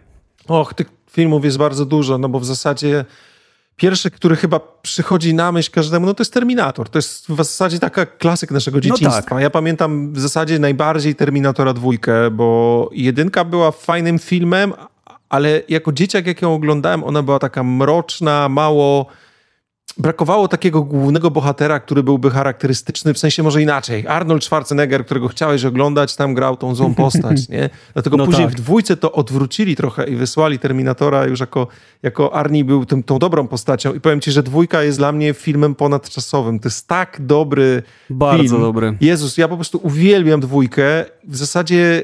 Och, tych filmów jest bardzo dużo, no bo w zasadzie pierwszy, który chyba przychodzi na myśl każdemu, no to jest Terminator. To jest w zasadzie taka klasyk naszego dzieciństwa. No tak. Ja pamiętam w zasadzie najbardziej Terminatora dwójkę, bo jedynka była fajnym filmem, ale jako dzieciak, jak ją oglądałem, ona była taka mroczna, mało brakowało takiego głównego bohatera, który byłby charakterystyczny, w sensie może inaczej. Arnold Schwarzenegger, którego chciałeś oglądać, tam grał tą złą postać, nie? *laughs* Dlatego no później tak. w dwójce to odwrócili trochę i wysłali Terminatora już jako, jako Arnie był tym, tą dobrą postacią i powiem ci, że dwójka jest dla mnie filmem ponadczasowym. To jest tak dobry Bardzo film. dobry. Jezus, ja po prostu uwielbiam dwójkę. W zasadzie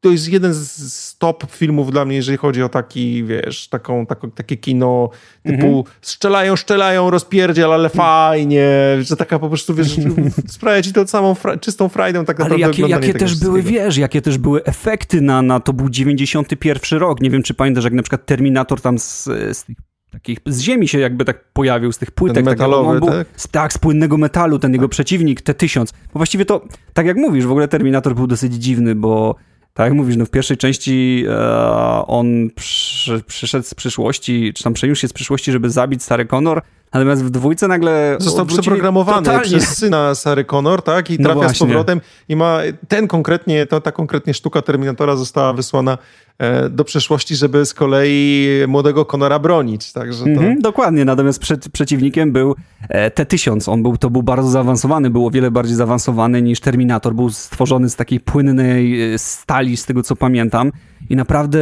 to jest jeden z top filmów dla mnie, jeżeli chodzi o taki, wiesz, taką, taką, takie kino typu -hmm. strzelają, strzelają, rozpierdziel, ale fajnie, że taka po prostu, wiesz, *laughs* sprawia ci to samą fra czystą frajdą tak naprawdę Ale jakie, jakie też były, wiesz, jakie też były efekty na, na, to był 91 rok, nie wiem, czy pamiętasz, jak na przykład Terminator tam z, z takich, z ziemi się jakby tak pojawił, z tych płytek. Ten metalowy, był, tak? Z, tak, z płynnego metalu, ten jego przeciwnik, T-1000. Bo właściwie to, tak jak mówisz, w ogóle Terminator był dosyć dziwny, bo tak jak mówisz, no w pierwszej części e, on przy, przyszedł z przyszłości, czy tam przeniósł się z przyszłości, żeby zabić Sarę Connor, natomiast w dwójce nagle... Został przeprogramowany totalnie. przez syna Sary Connor, tak? I no trafia z powrotem i ma ten konkretnie, to, ta konkretnie sztuka Terminatora została wysłana E, do przeszłości, żeby z kolei młodego Konora bronić. Także to... Mhm, dokładnie, natomiast przed, przeciwnikiem był e, T-1000. On był, to był bardzo zaawansowany, był o wiele bardziej zaawansowany niż Terminator. Był stworzony z takiej płynnej e, stali, z tego co pamiętam. I naprawdę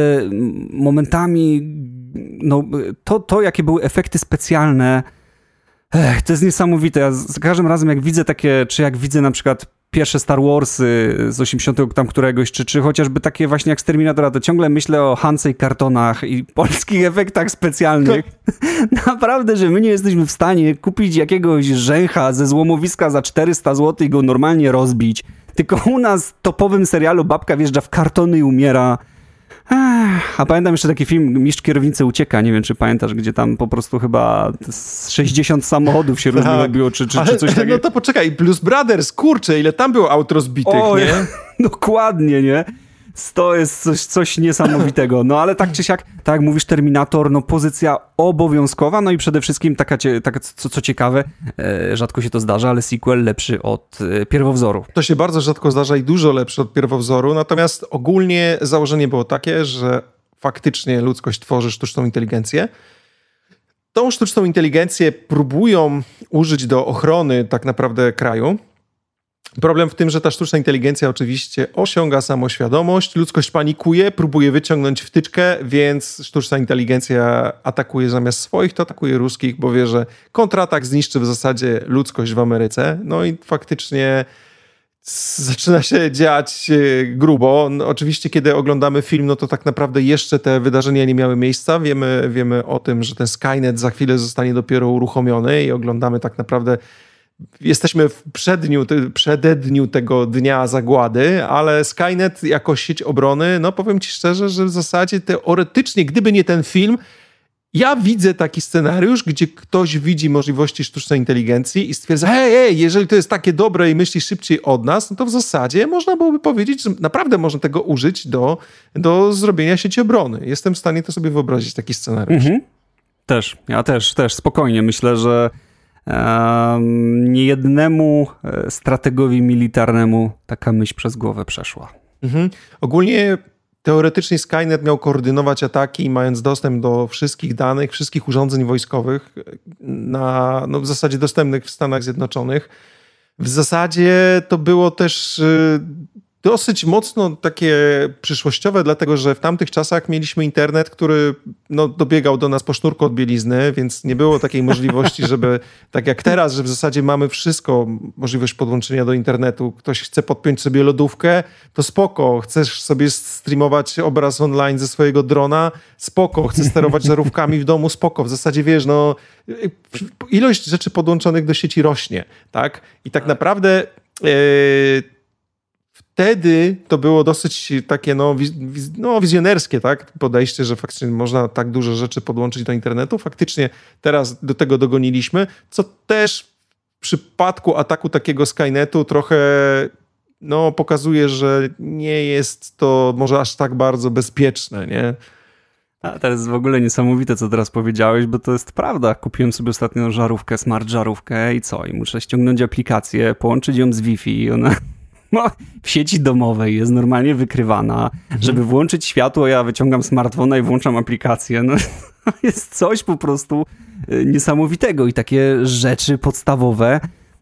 momentami no, to, to jakie były efekty specjalne Ech, to jest niesamowite. Ja za każdym razem, jak widzę takie, czy jak widzę na przykład pierwsze Star Warsy z 80 tam któregoś, czy, czy chociażby takie właśnie jak z Terminatora, to ciągle myślę o Hance i kartonach i *laughs* polskich efektach specjalnych. *laughs* Naprawdę, że my nie jesteśmy w stanie kupić jakiegoś rzęcha ze złomowiska za 400 zł i go normalnie rozbić. Tylko u nas w topowym serialu babka wjeżdża w kartony i umiera. A pamiętam jeszcze taki film Mistrz Kierownicy Ucieka, nie wiem czy pamiętasz, gdzie tam po prostu chyba 60 samochodów się tak. rozbiło, czy, czy, czy coś *laughs* takiego. No to poczekaj, Blues Brothers, kurczę, ile tam było aut rozbitych, o, nie? *laughs* Dokładnie, nie? To jest coś, coś niesamowitego. No ale tak czy siak, tak jak mówisz, Terminator, no pozycja obowiązkowa, no i przede wszystkim taka, taka co, co ciekawe, e, rzadko się to zdarza, ale sequel lepszy od e, pierwowzoru. To się bardzo rzadko zdarza i dużo lepszy od pierwowzoru, natomiast ogólnie założenie było takie, że faktycznie ludzkość tworzy sztuczną inteligencję, tą sztuczną inteligencję próbują użyć do ochrony tak naprawdę kraju. Problem w tym, że ta sztuczna inteligencja oczywiście osiąga samoświadomość, ludzkość panikuje, próbuje wyciągnąć wtyczkę, więc sztuczna inteligencja atakuje zamiast swoich, to atakuje ruskich, bo wie, że kontratak zniszczy w zasadzie ludzkość w Ameryce. No i faktycznie zaczyna się dziać e, grubo. No, oczywiście, kiedy oglądamy film, no to tak naprawdę jeszcze te wydarzenia nie miały miejsca. Wiemy, wiemy o tym, że ten Skynet za chwilę zostanie dopiero uruchomiony i oglądamy tak naprawdę jesteśmy w przedniu, przededniu tego dnia zagłady, ale Skynet jako sieć obrony, no powiem ci szczerze, że w zasadzie teoretycznie, gdyby nie ten film, ja widzę taki scenariusz, gdzie ktoś widzi możliwości sztucznej inteligencji i stwierdza, hej, hej, jeżeli to jest takie dobre i myśli szybciej od nas, no to w zasadzie można byłoby powiedzieć, że naprawdę można tego użyć do, do zrobienia sieci obrony. Jestem w stanie to sobie wyobrazić, taki scenariusz. Mhm. Też, ja też, też, spokojnie. Myślę, że niejednemu e, strategowi militarnemu taka myśl przez głowę przeszła. Mhm. Ogólnie teoretycznie Skynet miał koordynować ataki, mając dostęp do wszystkich danych, wszystkich urządzeń wojskowych, e, na, no w zasadzie dostępnych w Stanach Zjednoczonych. W zasadzie to było też e, dosyć mocno takie przyszłościowe, dlatego że w tamtych czasach mieliśmy internet, który no, dobiegał do nas po sznurku od bielizny, więc nie było takiej możliwości, *laughs* żeby tak jak teraz, że w zasadzie mamy wszystko, możliwość podłączenia do internetu. Ktoś chce podpiąć sobie lodówkę, to spoko. Chcesz sobie streamować obraz online ze swojego drona, spoko. Chcesz sterować *laughs* żarówkami w domu, spoko. W zasadzie wiesz, no ilość rzeczy podłączonych do sieci rośnie, tak? I tak naprawdę... Yy, wtedy to było dosyć takie no, wiz, no, wizjonerskie tak? podejście, że faktycznie można tak dużo rzeczy podłączyć do internetu. Faktycznie teraz do tego dogoniliśmy, co też w przypadku ataku takiego Skynetu trochę no, pokazuje, że nie jest to może aż tak bardzo bezpieczne, nie? A to jest w ogóle niesamowite, co teraz powiedziałeś, bo to jest prawda. Kupiłem sobie ostatnio żarówkę, smart żarówkę i co? I muszę ściągnąć aplikację, połączyć ją z Wi-Fi i ona no, w sieci domowej jest normalnie wykrywana. Mhm. Żeby włączyć światło, ja wyciągam smartfona i włączam aplikację. No, *laughs* jest coś po prostu y, niesamowitego i takie rzeczy podstawowe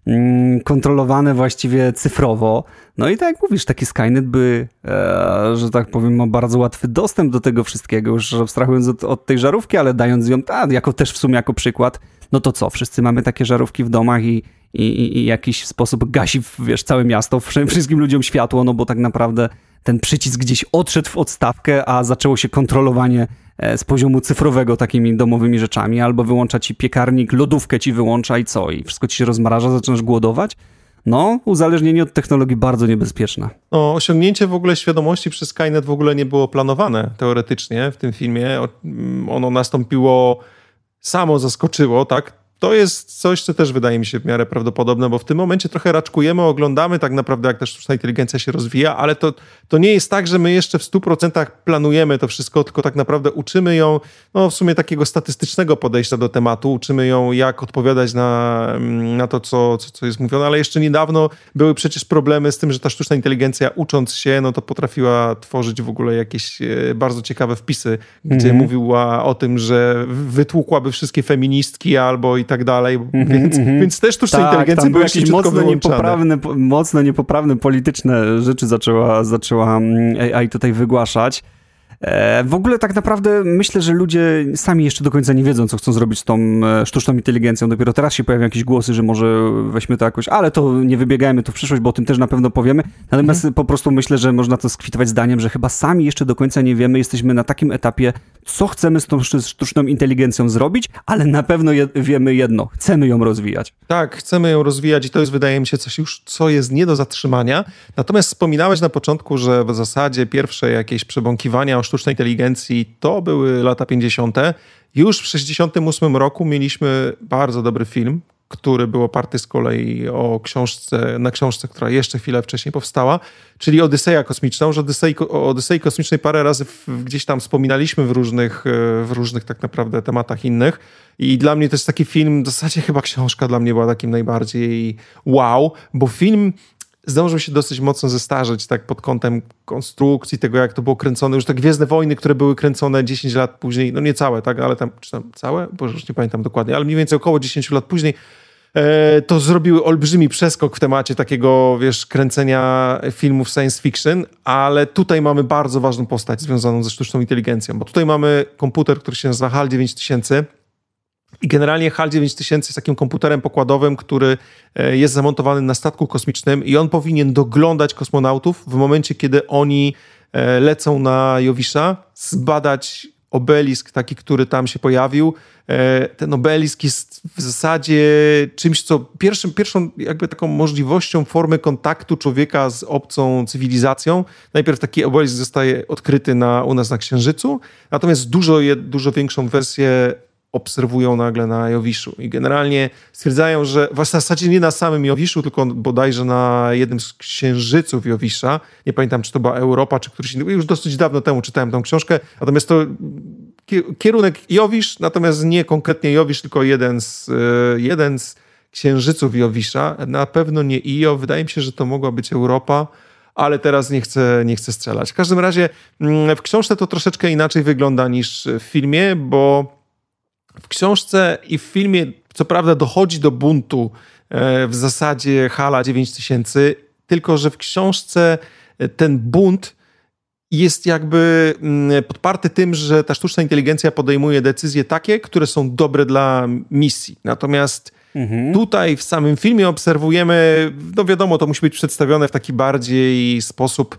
mm, kontrolowane właściwie cyfrowo. No i tak jak mówisz, taki Skynet by, e, że tak powiem, ma bardzo łatwy dostęp do tego wszystkiego, już abstrahując od, od tej żarówki, ale dając ją, a, jako też w sumie jako przykład, no to co, wszyscy mamy takie żarówki w domach i, i, i jakiś sposób gasi, wiesz, całe miasto, *laughs* wszystkim ludziom światło, no bo tak naprawdę ten przycisk gdzieś odszedł w odstawkę, a zaczęło się kontrolowanie e, z poziomu cyfrowego takimi domowymi rzeczami, albo wyłącza ci piekarnik, lodówkę ci wyłącza i co? I wszystko ci się rozmraża, zaczynasz głodować? No, uzależnienie od technologii bardzo niebezpieczne. No, osiągnięcie w ogóle świadomości przez Skynet w ogóle nie było planowane teoretycznie w tym filmie. Ono nastąpiło samo zaskoczyło, tak? To jest coś, co też wydaje mi się w miarę prawdopodobne, bo w tym momencie trochę raczkujemy, oglądamy tak naprawdę, jak ta sztuczna inteligencja się rozwija, ale to, to nie jest tak, że my jeszcze w 100% planujemy to wszystko, tylko tak naprawdę uczymy ją, no w sumie takiego statystycznego podejścia do tematu, uczymy ją, jak odpowiadać na, mm, na to, co, co, co jest mówione, ale jeszcze niedawno były przecież problemy z tym, że ta sztuczna inteligencja ucząc się, no to potrafiła tworzyć w ogóle jakieś e, bardzo ciekawe wpisy, gdzie mm -hmm. mówiła o tym, że wytłukłaby wszystkie feministki albo i tak dalej, mm -hmm, więc, mm -hmm. więc też sztuczna tak, inteligencja były jakieś mocno niepoprawne, mocno niepoprawne polityczne rzeczy zaczęła, zaczęła mm, AI tutaj wygłaszać. E, w ogóle tak naprawdę myślę, że ludzie sami jeszcze do końca nie wiedzą, co chcą zrobić z tą e, sztuczną inteligencją. Dopiero teraz się pojawiają jakieś głosy, że może weźmy to jakoś, ale to nie wybiegajmy tu w przyszłość, bo o tym też na pewno powiemy. Natomiast mhm. po prostu myślę, że można to skwitować zdaniem, że chyba sami jeszcze do końca nie wiemy. Jesteśmy na takim etapie, co chcemy z tą sztuczną inteligencją zrobić, ale na pewno je wiemy jedno, chcemy ją rozwijać. Tak, chcemy ją rozwijać i to jest wydaje mi się coś już, co jest nie do zatrzymania. Natomiast wspominałeś na początku, że w zasadzie pierwsze jakieś przebąkiwania o sztucznej inteligencji to były lata 50. Już w 1968 roku mieliśmy bardzo dobry film, który był oparty z kolei o książce, na książce, która jeszcze chwilę wcześniej powstała, czyli Odyseja Kosmiczna. Już Odysei, o Odysei Kosmicznej parę razy w, gdzieś tam wspominaliśmy w różnych, w różnych tak naprawdę tematach innych. I dla mnie to jest taki film, w zasadzie chyba książka dla mnie była takim najbardziej wow, bo film zdążył się dosyć mocno zestarzeć tak pod kątem konstrukcji, tego jak to było kręcone. Już te Gwiezdne Wojny, które były kręcone 10 lat później, no nie całe, tak, ale tam, czy tam całe? Boże, już nie pamiętam dokładnie, ale mniej więcej około 10 lat później e, to zrobiły olbrzymi przeskok w temacie takiego, wiesz, kręcenia filmów science fiction, ale tutaj mamy bardzo ważną postać związaną ze sztuczną inteligencją, bo tutaj mamy komputer, który się nazywa HAL 9000, i generalnie HAL 9000 jest takim komputerem pokładowym, który e, jest zamontowany na statku kosmicznym i on powinien doglądać kosmonautów w momencie, kiedy oni e, lecą na Jowisza, zbadać obelisk taki, który tam się pojawił. E, ten obelisk jest w zasadzie czymś, co pierwszym, pierwszą jakby taką możliwością formy kontaktu człowieka z obcą cywilizacją. Najpierw taki obelisk zostaje odkryty na, u nas na Księżycu, natomiast dużo, dużo większą wersję obserwują nagle na Jowiszu i generalnie stwierdzają, że w zasadzie nie na samym Jowiszu, tylko bodajże na jednym z księżyców Jowisza, nie pamiętam czy to była Europa, czy któryś inny, już dosyć dawno temu czytałem tą książkę, natomiast to kierunek Jowisz, natomiast nie konkretnie Jowisz, tylko jeden z, e, jeden z księżyców Jowisza, na pewno nie Io, wydaje mi się, że to mogła być Europa, ale teraz nie chcę, nie chcę strzelać. W każdym razie mm, w książce to troszeczkę inaczej wygląda niż w filmie, bo w książce i w filmie, co prawda, dochodzi do buntu e, w zasadzie Hala 9000, tylko że w książce e, ten bunt jest jakby mm, podparty tym, że ta sztuczna inteligencja podejmuje decyzje takie, które są dobre dla misji. Natomiast mhm. tutaj w samym filmie obserwujemy, no wiadomo, to musi być przedstawione w taki bardziej sposób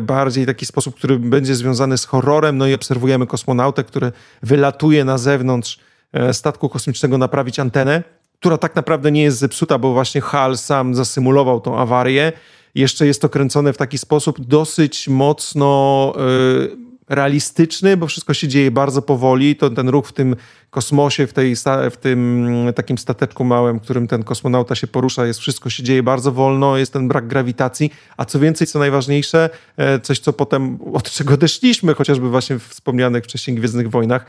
bardziej taki sposób, który będzie związany z horrorem. No i obserwujemy kosmonautę, który wylatuje na zewnątrz e, statku kosmicznego naprawić antenę, która tak naprawdę nie jest zepsuta, bo właśnie HAL sam zasymulował tą awarię. Jeszcze jest to kręcone w taki sposób dosyć mocno e, realistyczny, bo wszystko się dzieje bardzo powoli. To ten ruch w tym kosmosie, w, tej, w tym takim stateczku małym, którym ten kosmonauta się porusza, jest wszystko się dzieje bardzo wolno, jest ten brak grawitacji, a co więcej, co najważniejsze, e, coś, co potem, *laughs* od czego odeszliśmy, chociażby właśnie w wspomnianych wcześniej Gwiezdnych Wojnach,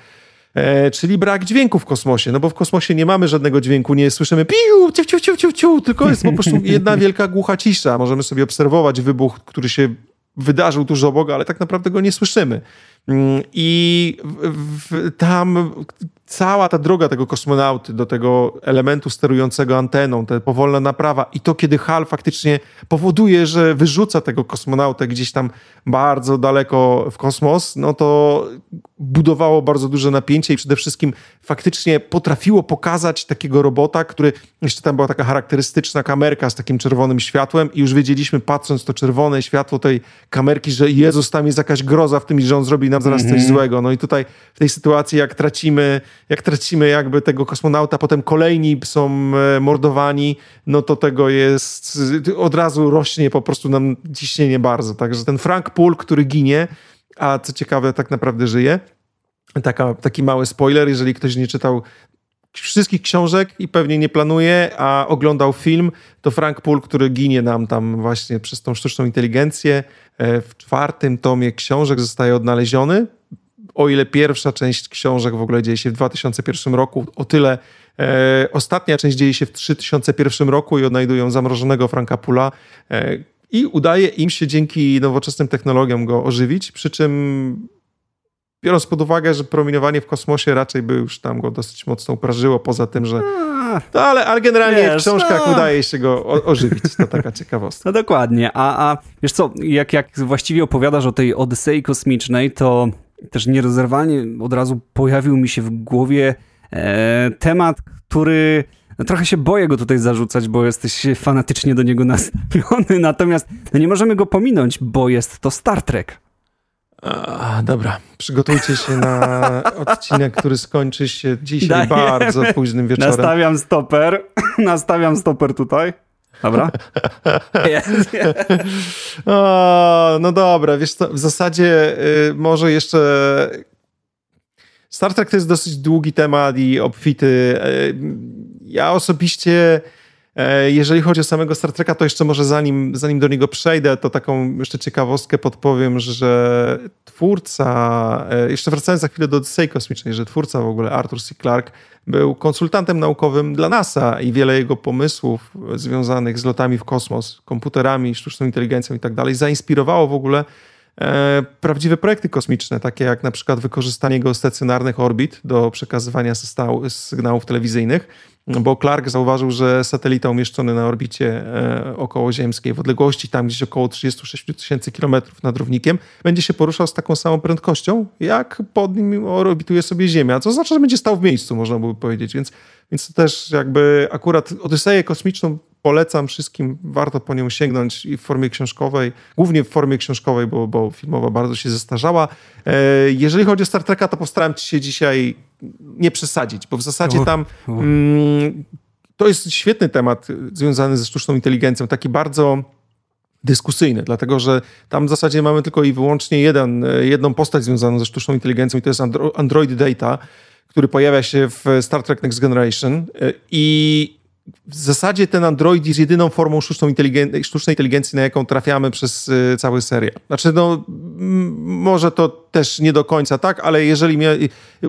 E, czyli brak dźwięku w kosmosie, no bo w kosmosie nie mamy żadnego dźwięku, nie słyszymy piu, ciu, ciu, ciu, ciu, ciu, tylko jest po prostu *laughs* jedna wielka głucha cisza. Możemy sobie obserwować wybuch, który się wydarzył tuż obok, ale tak naprawdę go nie słyszymy. I tam cała ta droga tego kosmonauty do tego elementu sterującego anteną, ta powolna naprawa i to, kiedy HAL faktycznie powoduje, że wyrzuca tego kosmonautę gdzieś tam bardzo daleko w kosmos, no to budowało bardzo duże napięcie i przede wszystkim faktycznie potrafiło pokazać takiego robota, który, jeszcze tam była taka charakterystyczna kamerka z takim czerwonym światłem i już wiedzieliśmy, patrząc to czerwone światło tej kamerki, że Jezus, tam jest jakaś groza w tym, że on zrobi nam zaraz mm -hmm. coś mhm. złego. No i tutaj w tej sytuacji, jak tracimy jak tracimy jakby tego kosmonauta, potem kolejni są e, mordowani, no to tego jest, od razu rośnie po prostu nam ciśnienie bardzo. Także ten Frank Poole, który ginie, a co ciekawe, tak naprawdę żyje. Taka, taki mały spoiler, jeżeli ktoś nie czytał wszystkich książek i pewnie nie planuje, a oglądał film, to Frank Poole, który ginie nam tam właśnie przez tą sztuczną inteligencję, w czwartym tomie książek zostaje odnaleziony. O ile pierwsza część książek w ogóle dzieje się w 2001 roku, o tyle e, ostatnia część dzieje się w 3001 roku i odnajdują zamrożonego Franka Pula e, i udaje im się dzięki nowoczesnym technologiom go ożywić, przy czym biorąc pod uwagę, że promieniowanie w kosmosie raczej by już tam go dosyć mocno uprażyło, poza tym, że... No, ale, ale generalnie wiesz, w książkach no. udaje się go ożywić. To taka ciekawostka. No dokładnie. A, a wiesz co, jak, jak właściwie opowiadasz o tej Odysei kosmicznej, to też nierozerwalnie od razu pojawił mi się w głowie e, temat, który no trochę się boję go tutaj zarzucać, bo jesteś fanatycznie do niego nastawiony, *laughs* natomiast no nie możemy go pominąć, bo jest to Star Trek. A, dobra, przygotujcie się na *laughs* odcinek, który skończy się dzisiaj Daję. bardzo późnym wieczorem. Nastawiam stoper, *laughs* nastawiam stoper tutaj. Dobra? *laughs* o, no dobra, wiesz co, w zasadzie y, może jeszcze Star Trek to jest dosyć długi temat i obfity. Y, ja osobiście jeżeli chodzi o samego Star Treka, to jeszcze może zanim, zanim do niego przejdę, to taką jeszcze ciekawostkę podpowiem, że twórca, e, jeszcze wracając za chwilę do Odyssey Kosmicznej, że twórca w ogóle Arthur C. Clarke był konsultantem naukowym dla NASA i wiele jego pomysłów związanych z lotami w kosmos, komputerami, sztuczną inteligencją i tak dalej zainspirowało w ogóle e, prawdziwe projekty kosmiczne, takie jak na przykład wykorzystanie geostacjonarnych orbit do przekazywania sygnałów telewizyjnych bo Clark zauważył, że satelita umieszczony na orbicie e, okołoziemskiej w odległości tam gdzieś około 36 tysięcy kilometrów nad równikiem będzie się poruszał z taką samą prędkością, jak pod nim orbituje sobie Ziemia, co znaczy, że będzie stał w miejscu, można by powiedzieć, więc, więc to też jakby akurat Odyseję kosmiczną polecam wszystkim, warto po nią sięgnąć i w formie książkowej, głównie w formie książkowej, bo, bo filmowa bardzo się zestarzała. E, jeżeli chodzi o Star Treka, to postaram się dzisiaj nie przesadzić, bo w zasadzie tam mm, to jest świetny temat związany ze sztuczną inteligencją, taki bardzo dyskusyjny, dlatego że tam w zasadzie mamy tylko i wyłącznie jeden, jedną postać związaną ze sztuczną inteligencją i to jest Android Data, który pojawia się w Star Trek Next Generation e, i w zasadzie ten Android jest jedyną formą sztucznej, inteligen sztucznej inteligencji, na jaką trafiamy przez y, cały serial. Znaczy, no, może to też nie do końca tak, ale jeżeli mia...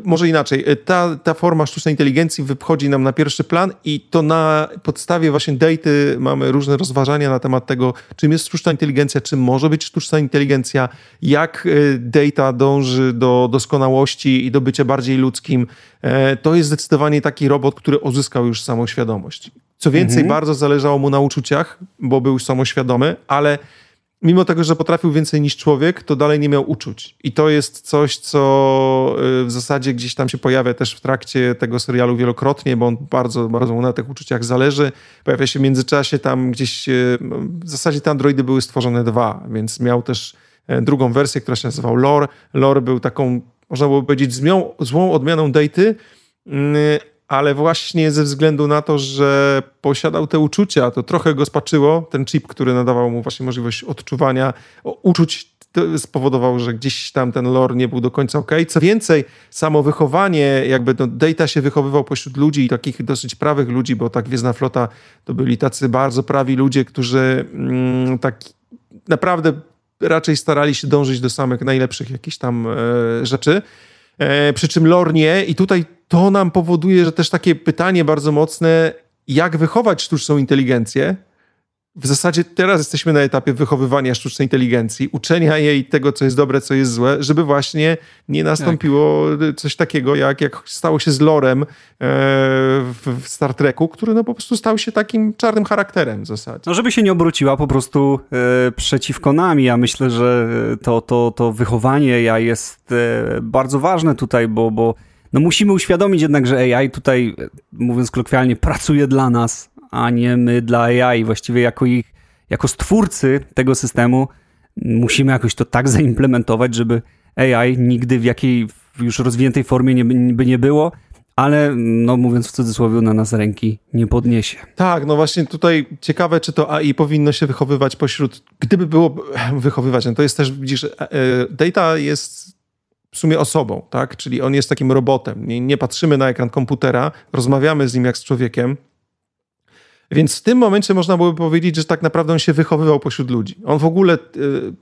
może inaczej, y, ta, ta forma sztucznej inteligencji wychodzi nam na pierwszy plan i to na podstawie właśnie daty mamy różne rozważania na temat tego, czym jest sztuczna inteligencja, czym może być sztuczna inteligencja, jak y, data dąży do doskonałości i do bycia bardziej ludzkim. E, to jest zdecydowanie taki robot, który uzyskał już samoświadomość. Co więcej, mhm. bardzo zależało mu na uczuciach, bo był samoświadomy, ale mimo tego, że potrafił więcej niż człowiek, to dalej nie miał uczuć. I to jest coś, co y, w zasadzie gdzieś tam się pojawia też w trakcie tego serialu wielokrotnie, bo on bardzo, bardzo mu na tych uczuciach zależy. Pojawia się w międzyczasie tam gdzieś, y, w zasadzie te androidy były stworzone dwa, więc miał też e, drugą wersję, która się nazywał Lore. Lore był taką, można było powiedzieć, zmią, złą odmianą Daty, mm, ale właśnie ze względu na to, że posiadał te uczucia, to trochę go spaczyło. Ten chip, który nadawał mu właśnie możliwość odczuwania uczuć, spowodował, że gdzieś tam ten lore nie był do końca ok. Co więcej, samo wychowanie, jakby no, Data się wychowywał pośród ludzi takich dosyć prawych ludzi, bo tak Gwiezdna Flota to byli tacy bardzo prawi ludzie, którzy mm, tak naprawdę raczej starali się dążyć do samych najlepszych jakichś tam e, rzeczy. E, przy czym lore nie i tutaj to nam powoduje, że też takie pytanie bardzo mocne, jak wychować sztuczną inteligencję. W zasadzie teraz jesteśmy na etapie wychowywania sztucznej inteligencji, uczenia jej tego, co jest dobre, co jest złe, żeby właśnie nie nastąpiło tak. coś takiego, jak, jak stało się z Lorem e, w Star Treku, który no po prostu stał się takim czarnym charakterem w zasadzie. No żeby się nie obróciła po prostu e, przeciwko nami. Ja myślę, że to, to, to wychowanie ja jest e, bardzo ważne tutaj, bo, bo no musimy uświadomić jednak, że AI tutaj, mówiąc kolokwialnie, pracuje dla nas, a nie my dla AI. Właściwie jako ich, jako stwórcy tego systemu musimy jakoś to tak zaimplementować, żeby AI nigdy w jakiej już rozwiniętej formie nie, by nie było, ale no mówiąc w cudzysłowie, na nas ręki nie podniesie. Tak, no właśnie tutaj ciekawe, czy to AI powinno się wychowywać pośród, gdyby było wychowywać, no to jest też, widzisz, e, e, data jest w sumie osobą, tak? Czyli on jest takim robotem. Nie, nie patrzymy na ekran komputera, rozmawiamy z nim jak z człowiekiem. Więc w tym momencie można byłoby powiedzieć, że tak naprawdę on się wychowywał pośród ludzi. On w ogóle, y,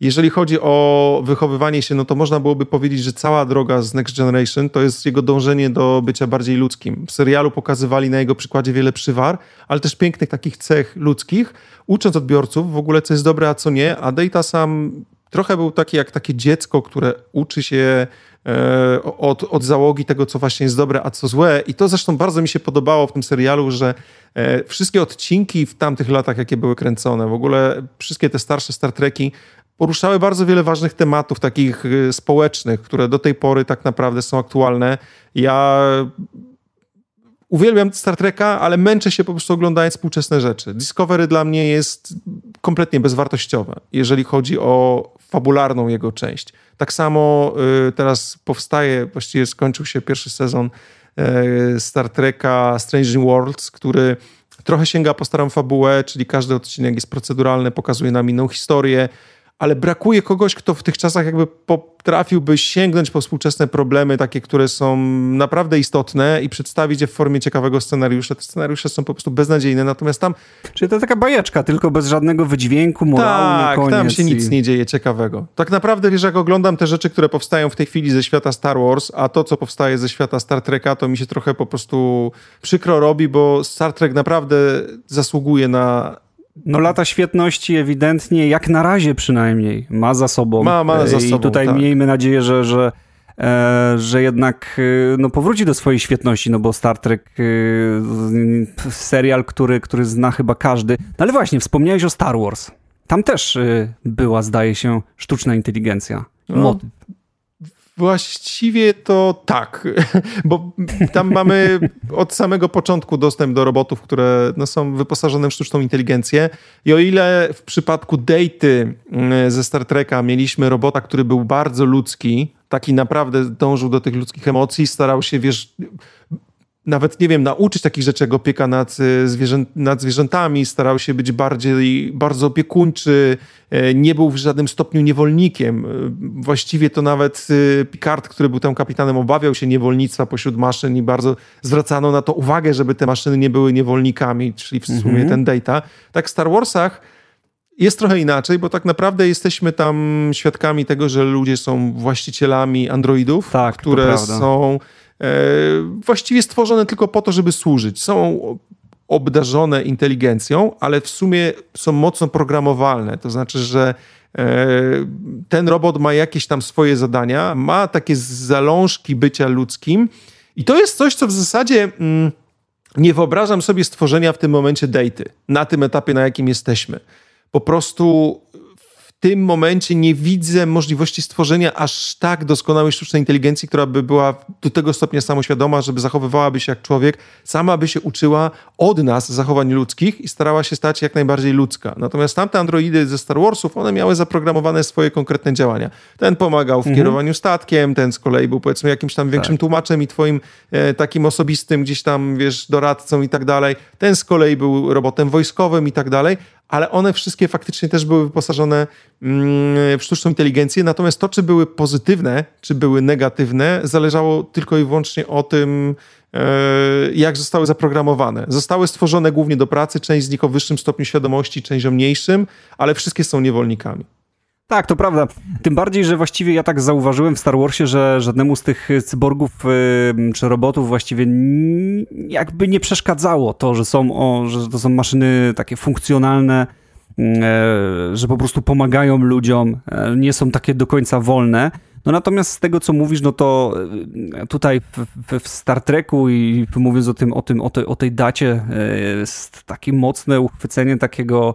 jeżeli chodzi o wychowywanie się, no to można byłoby powiedzieć, że cała droga z Next Generation to jest jego dążenie do bycia bardziej ludzkim. W serialu pokazywali na jego przykładzie wiele przywar, ale też pięknych takich cech ludzkich, ucząc odbiorców w ogóle, co jest dobre, a co nie, a Data sam trochę był taki jak takie dziecko, które uczy się e, od, od załogi tego, co właśnie jest dobre, a co złe. I to zresztą bardzo mi się podobało w tym serialu, że e, wszystkie odcinki w tamtych latach, jakie były kręcone, w ogóle wszystkie te starsze Star Treki poruszały bardzo wiele ważnych tematów takich e, społecznych, które do tej pory tak naprawdę są aktualne. Ja uwielbiam Star Treka, ale męczę się po prostu oglądając współczesne rzeczy. Discovery dla mnie jest kompletnie bezwartościowe, jeżeli chodzi o fabularną jego część. Tak samo y, teraz powstaje, właściwie skończył się pierwszy sezon y, Star Treka Strange Worlds, który trochę sięga po starą fabułę, czyli każdy odcinek jest proceduralny, pokazuje nam inną historię, ale brakuje kogoś, kto w tych czasach jakby potrafiłby sięgnąć po współczesne problemy, takie, które są naprawdę istotne i przedstawić je w formie ciekawego scenariusza. Te scenariusze są po prostu beznadziejne, natomiast tam... Czyli to taka bajeczka, tylko bez żadnego wydźwięku, morału tak, koniec. tam się i... nic nie dzieje ciekawego. Tak naprawdę, wiesz, jak oglądam te rzeczy, które powstają w tej chwili ze świata Star Wars, a to, co powstaje ze świata Star Treka, to mi się trochę po prostu przykro robi, bo Star Trek naprawdę zasługuje na no lata świetności ewidentnie, jak na razie przynajmniej, ma za sobą. Ma, ma za sobą, I tutaj tak. miejmy nadzieję, że, że, e, że jednak e, no, powróci do swojej świetności, no bo Star Trek e, serial, który, który zna chyba każdy. No ale właśnie, wspomniałeś o Star Wars. Tam też e, była, zdaje się, sztuczna inteligencja. No, Właściwie to tak, *laughs* bo tam mamy od samego początku dostęp do robotów, które no, są wyposażone w sztuczną inteligencję. I o ile w przypadku Dejty mm, ze Star Treka mieliśmy robota, który był bardzo ludzki, taki naprawdę dążył do tych ludzkich emocji, starał się, wiesz, nawet, nie wiem, nauczyć takich rzeczy jak opieka nad, y, zwierzę, nad zwierzętami, starał się być bardziej, bardzo opiekuńczy, e, nie był w żadnym stopniu niewolnikiem. E, właściwie to nawet y, Picard, który był tam kapitanem, obawiał się niewolnictwa pośród maszyn i bardzo zwracano na to uwagę, żeby te maszyny nie były niewolnikami, czyli w sumie mhm. ten Data. Tak w Star Warsach jest trochę inaczej, bo tak naprawdę jesteśmy tam świadkami tego, że ludzie są właścicielami androidów, tak, które są właściwie stworzone tylko po to, żeby służyć. Są obdarzone inteligencją, ale w sumie są mocno programowalne. To znaczy, że e, ten robot ma jakieś tam swoje zadania, ma takie zalążki bycia ludzkim i to jest coś, co w zasadzie mm, nie wyobrażam sobie stworzenia w tym momencie daty, na tym etapie, na jakim jesteśmy. Po prostu tym momencie nie widzę możliwości stworzenia aż tak doskonałej sztucznej inteligencji, która by była do tego stopnia samoświadoma, żeby zachowywałaby się jak człowiek, sama by się uczyła od nas zachowań ludzkich i starała się stać jak najbardziej ludzka. Natomiast tamte androidy ze Star Warsów, one miały zaprogramowane swoje konkretne działania. Ten pomagał w mhm. kierowaniu statkiem, ten z kolei był powiedzmy jakimś tam większym tak. tłumaczem i twoim e, takim osobistym gdzieś tam, wiesz, doradcą i tak dalej. Ten z kolei był robotem wojskowym i tak dalej, ale one wszystkie faktycznie też były wyposażone mm, w sztuczną inteligencję. Natomiast to, czy były pozytywne, czy były negatywne, zależało tylko i wyłącznie o tym, e, jak zostały zaprogramowane. Zostały stworzone głównie do pracy, część z nich o wyższym stopniu świadomości, część o mniejszym, ale wszystkie są niewolnikami. Tak, to prawda. Tym bardziej, że właściwie ja tak zauważyłem w Star Warsie, że żadnemu z tych cyborgów czy robotów właściwie jakby nie przeszkadzało to, że są, o, że to są maszyny takie funkcjonalne, e, że po prostu pomagają ludziom, e, nie są takie do końca wolne. No natomiast z tego, co mówisz, no to e, tutaj w, Star Treku i mówiąc o tym, o tym, o tej, o tej dacie, jest takie mocne uchwycenie takiego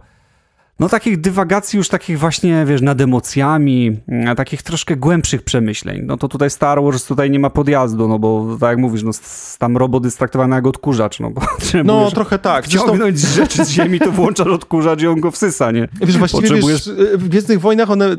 no takich dywagacji już takich właśnie, wiesz, nad emocjami, mm, takich troszkę głębszych przemyśleń. No to tutaj Star Wars tutaj nie ma podjazdu, no bo tak jak mówisz, no tam robot jest traktowany jak odkurzacz, no bo *laughs* No trochę tak. Wciągnąć Zresztą... rzeczy z ziemi, to włączasz odkurzacz i on go wsysa, nie? Wiesz, właściwie Potrzebujesz... wiesz, w Gwiezdnych Wojnach one,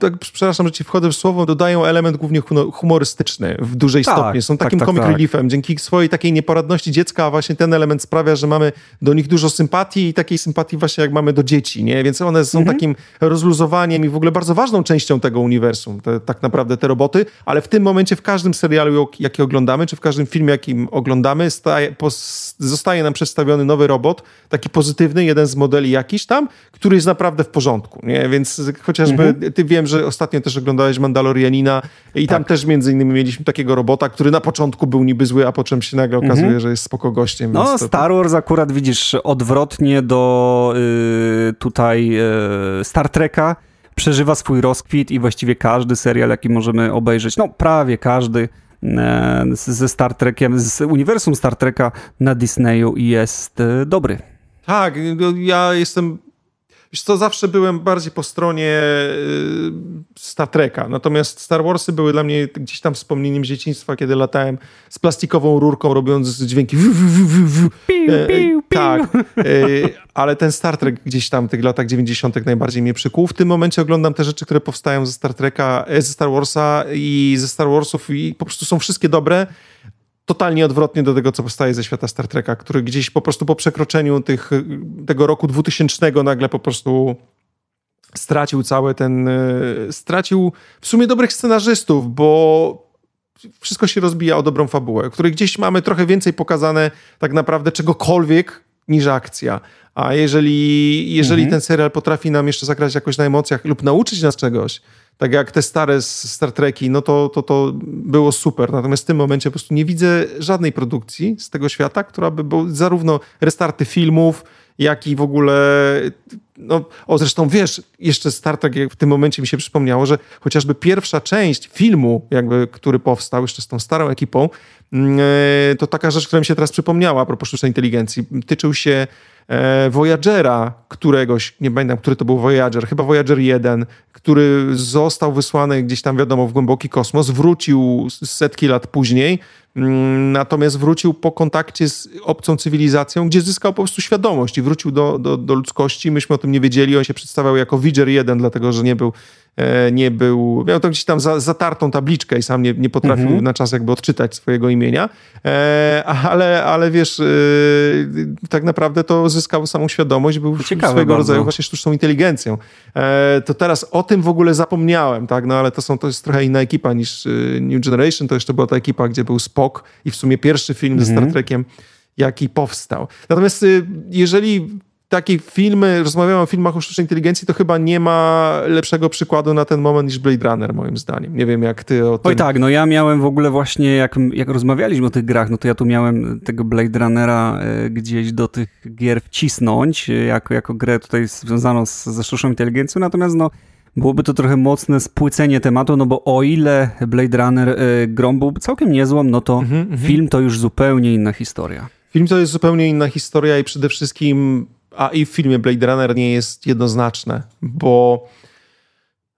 tak, przepraszam, że ci wchodzę w słowo, dodają element głównie humorystyczny w dużej tak. Są takim tak, tak, comic tak. reliefem. Dzięki swojej takiej nieporadności dziecka właśnie ten element sprawia, że mamy do nich dużo sympatii i takiej sympatii właśnie jak mamy do dzieci, nie? Więc one są mhm. takim rozluzowaniem i w ogóle bardzo ważną częścią tego uniwersum, te, tak naprawdę te roboty, ale w tym momencie w każdym serialu, jaki oglądamy, czy w każdym filmie, jakim oglądamy, staje, zostaje nam przedstawiony nowy robot, taki pozytywny, jeden z modeli jakiś tam, który jest naprawdę w porządku, nie? Więc chociażby mhm. ty wiem, że ostatnio też oglądałeś Mandalorianina i tak. tam też między innymi mieliśmy takiego robota, który na początku był niby zły, a po czym się nagle okazuje, mhm. że jest spoko gościem. No, Star Wars akurat widzisz odwrotnie do yy, tutaj yy, Star Treka przeżywa swój rozkwit i właściwie każdy serial, jaki możemy obejrzeć, no prawie każdy e, ze Star Trekiem, z uniwersum Star Treka na Disneyu jest e, dobry. Tak, ja jestem Wiesz co, zawsze byłem bardziej po stronie y, Star Treka, natomiast Star Warsy były dla mnie gdzieś tam wspomnieniem dzieciństwa, kiedy latałem z plastikową rurką, robiąc dźwięki. Piu, e, piu, tak, e, ale ten Star Trek gdzieś tam w tych latach 90. najbardziej mnie przykuł. W tym momencie oglądam te rzeczy, które powstają ze Star Treka, e, ze Star Warsa i ze Star Warsów i po prostu są wszystkie dobre, totalnie odwrotnie do tego, co powstaje ze świata Star Treka, który gdzieś po prostu po przekroczeniu tych, tego roku 2000 nagle po prostu stracił cały ten, stracił w sumie dobrych scenarzystów, bo wszystko się rozbija o dobrą fabułę, której gdzieś mamy trochę więcej pokazane tak naprawdę czegokolwiek niż akcja. A jeżeli, jeżeli mhm. ten serial potrafi nam jeszcze zagrać jakoś na emocjach lub nauczyć nas czegoś, tak jak te stare Star Treki, no to, to, to było super. Natomiast w tym momencie po prostu nie widzę żadnej produkcji z tego świata, która by była zarówno restarty filmów, jak i w ogóle. No, o, zresztą wiesz, jeszcze Star Trek w tym momencie mi się przypomniało, że chociażby pierwsza część filmu, jakby, który powstał jeszcze z tą starą ekipą, mm, e, to taka rzecz, która mi się teraz przypomniała a propos sztucznej inteligencji. Tyczył się Voyagera któregoś, nie pamiętam, który to był Voyager, chyba Voyager 1, który został wysłany gdzieś tam, wiadomo, w głęboki kosmos, wrócił setki lat później natomiast wrócił po kontakcie z obcą cywilizacją, gdzie zyskał po prostu świadomość i wrócił do, do, do ludzkości. Myśmy o tym nie wiedzieli. On się przedstawiał jako Widger 1, dlatego że nie był, e, nie był miał to gdzieś tam za, zatartą tabliczkę i sam nie, nie potrafił mhm. na czas jakby odczytać swojego imienia. E, ale, ale wiesz, e, tak naprawdę to zyskał samą świadomość, był Ciekawe swojego bardzo. rodzaju właśnie sztuczną inteligencją. To teraz o tym w ogóle zapomniałem, tak? No ale to, są, to jest trochę inna ekipa niż New Generation. To jeszcze była ta ekipa, gdzie był Spock Spock i w sumie pierwszy film ze Star mhm. Trekiem, jaki powstał. Natomiast y, jeżeli takie filmy, rozmawiamy o filmach o sztucznej inteligencji, to chyba nie ma lepszego przykładu na ten moment niż Blade Runner, moim zdaniem. Nie wiem, jak ty o tym... Oj tak, no ja miałem w ogóle właśnie, jak, jak rozmawialiśmy o tych grach, no to ja tu miałem tego Blade Runnera e, gdzieś do tych gier wcisnąć, e, jako, jako grę tutaj związaną z, ze sztuczną inteligencją, natomiast no Byłoby to trochę mocne spłycenie tematu, no bo o ile Blade Runner y, grą byłby całkiem niezłą, no to mm -hmm. film to już zupełnie inna historia. Film to jest zupełnie inna historia i przede wszystkim, a i w filmie Blade Runner nie jest jednoznaczne, bo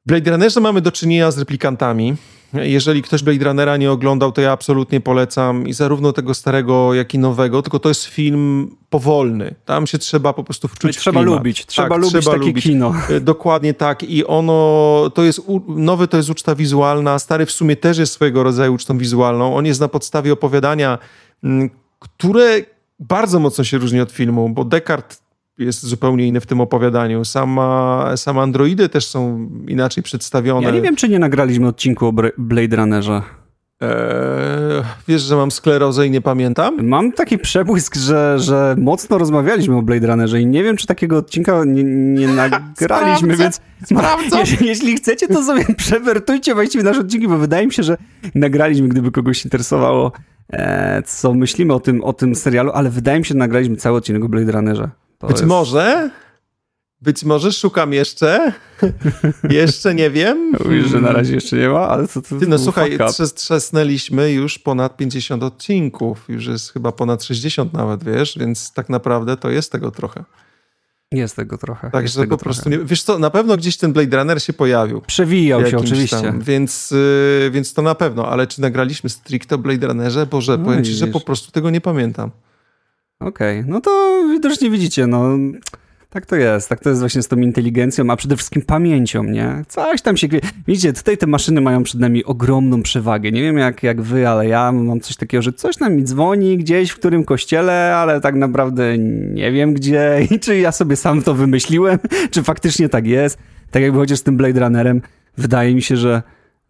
Blade Runnerze mamy do czynienia z replikantami, jeżeli ktoś Blade Runnera nie oglądał, to ja absolutnie polecam i zarówno tego starego, jak i nowego, tylko to jest film powolny. Tam się trzeba po prostu wczuć Trzeba w lubić, trzeba tak, lubić trzeba takie lubić. kino. E, dokładnie tak i ono, to jest, nowy to jest uczta wizualna, stary w sumie też jest swojego rodzaju ucztą wizualną. On jest na podstawie opowiadania, które bardzo mocno się różni od filmu, bo Descartes jest zupełnie inny w tym opowiadaniu. Sama, same androidy też są inaczej przedstawione. Ja nie wiem, czy nie nagraliśmy odcinku o Blade Runnerze. Eee, wiesz, że mam sklerozę i nie pamiętam? Mam taki przebłysk, że, że mocno rozmawialiśmy o Blade Runnerze i nie wiem, czy takiego odcinka nie, nie *laughs* nagraliśmy, więc sprawdzę. *laughs* Jeśli, jeśli, chcecie, to sobie *laughs* przewertujcie właściwie nasze odcinki, bo wydaje mi się, że nagraliśmy, gdyby kogoś interesowało, e, co myślimy o tym, o tym serialu, ale wydaje mi się, że nagraliśmy cały odcinek o Blade Runnerze. To Być jest... może. Być może szukam jeszcze. *laughs* jeszcze nie wiem. Mówisz, że na razie jeszcze nie ma, ale co to Ty, No słuchaj, trzesnęliśmy już ponad 50 odcinków. Już jest chyba ponad 60 nawet, wiesz, więc tak naprawdę to jest tego trochę. Jest tego trochę. Także po trochę. prostu nie, wiesz co, na pewno gdzieś ten Blade Runner się pojawił. Przewijał się oczywiście. Tam, więc, yy, więc to na pewno, ale czy nagraliśmy stricte Blade Runnerze? Boże, no, powiem ci, że po prostu tego nie pamiętam. Okej, okay. no to widocznie widzicie, no tak to jest, tak to jest właśnie z tą inteligencją, a przede wszystkim pamięcią, nie? Coś tam się... Widzicie, tutaj te maszyny mają przed nami ogromną przewagę. Nie wiem jak, jak wy, ale ja mam coś takiego, że coś nam mi dzwoni gdzieś w którym kościele, ale tak naprawdę nie wiem gdzie *laughs* i czy ja sobie sam to wymyśliłem, czy faktycznie tak jest. Tak jakby chociaż z tym Blade Runnerem, wydaje mi się, że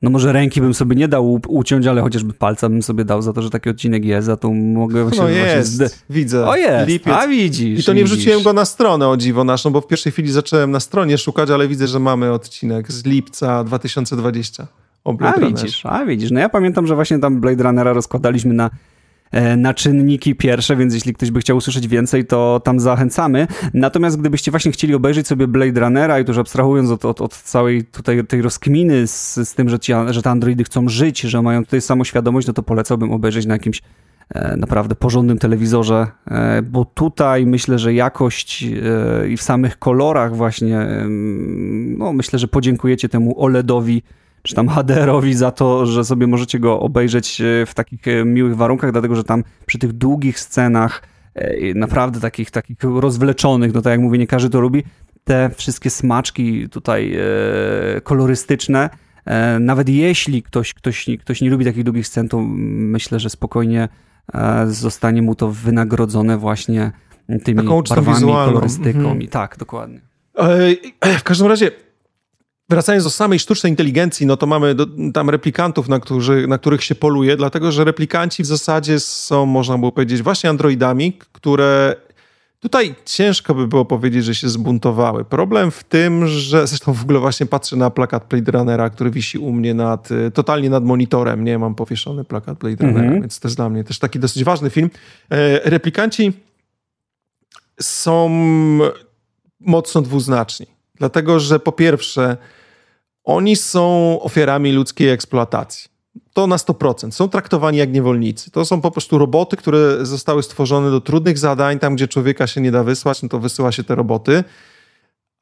no może ręki bym sobie nie dał uciąć, ale chociażby palca bym sobie dał za to, że taki odcinek jest, a tu mogę właśnie... No jest, właśnie widzę. O jest, Lipiec. a widzisz. I to nie widzisz. wrzuciłem go na stronę, o dziwo naszą, bo w pierwszej chwili zacząłem na stronie szukać, ale widzę, że mamy odcinek z lipca 2020. O Blade a widzisz, a widzisz. No ja pamiętam, że właśnie tam Blade Runnera rozkładaliśmy na na czynniki pierwsze, więc jeśli ktoś by chciał usłyszeć więcej, to tam zachęcamy. Natomiast gdybyście właśnie chcieli obejrzeć sobie Blade Runnera i to już abstrahując od, od, od całej tutaj tej rozkminy z, z tym, że, ci, że te androidy chcą żyć, że mają tutaj samoświadomość, no to polecałbym obejrzeć na jakimś e, naprawdę porządnym telewizorze, e, bo tutaj myślę, że jakość i w samych kolorach właśnie, no myślę, że podziękujecie temu OLEDowi, czy tam HDR-owi za to, że sobie możecie go obejrzeć e, w takich e, miłych warunkach, dlatego że tam przy tych długich scenach, e, naprawdę takich, takich rozwleczonych, no tak jak mówię, nie każdy to lubi, te wszystkie smaczki tutaj kolorystyczne, nawet jeśli ktoś, ktoś, ktoś nie lubi takich długich scen, to myślę, że spokojnie zostanie mu to wynagrodzone właśnie tymi Taką barwami, wizualną. kolorystyką. Mhm. I tak, dokładnie. *clears throat* W każdym razie Wracając do samej sztucznej inteligencji, no to mamy do, tam replikantów, na, którzy, na których się poluje, dlatego że replikanci w zasadzie są, można było powiedzieć, właśnie androidami, które Tutaj ciężko by było powiedzieć, że się zbuntowały. Problem w tym, że zresztą w ogóle właśnie patrzę na plakat Blade Runnera, który wisi u mnie nad, totalnie nad monitorem. Nie mam powieszony plakat Blade Runnera, mm -hmm. więc jest dla mnie też taki dosyć ważny film. E, replikanci są mocno dwuznaczni, dlatego że po pierwsze, oni są ofiarami ludzkiej eksploatacji to na 100%. Są traktowani jak niewolnicy. To są po prostu roboty, które zostały stworzone do trudnych zadań, tam gdzie człowieka się nie da wysłać, no to wysyła się te roboty.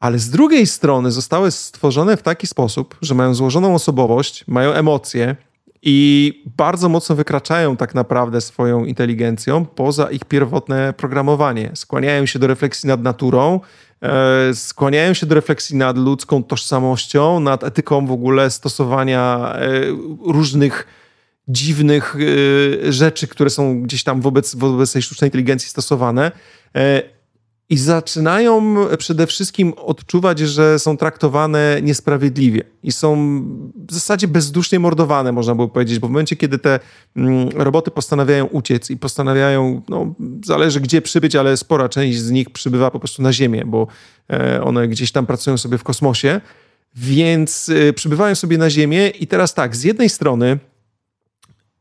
Ale z drugiej strony zostały stworzone w taki sposób, że mają złożoną osobowość, mają emocje i bardzo mocno wykraczają tak naprawdę swoją inteligencją poza ich pierwotne programowanie. Skłaniają się do refleksji nad naturą, skłaniają się do refleksji nad ludzką tożsamością, nad etyką w ogóle stosowania e, różnych dziwnych e, rzeczy, które są gdzieś tam wobec, wobec tej sztucznej inteligencji stosowane. I zaczynają przede wszystkim odczuwać, że są traktowane niesprawiedliwie i są w zasadzie bezdusznie mordowane, można by powiedzieć, bo w momencie, kiedy te mm, roboty postanawiają uciec i postanawiają, no, zależy gdzie przybyć, ale spora część z nich przybywa po prostu na Ziemię, bo e, one gdzieś tam pracują sobie w kosmosie, więc e, przybywają sobie na Ziemię i teraz tak, z jednej strony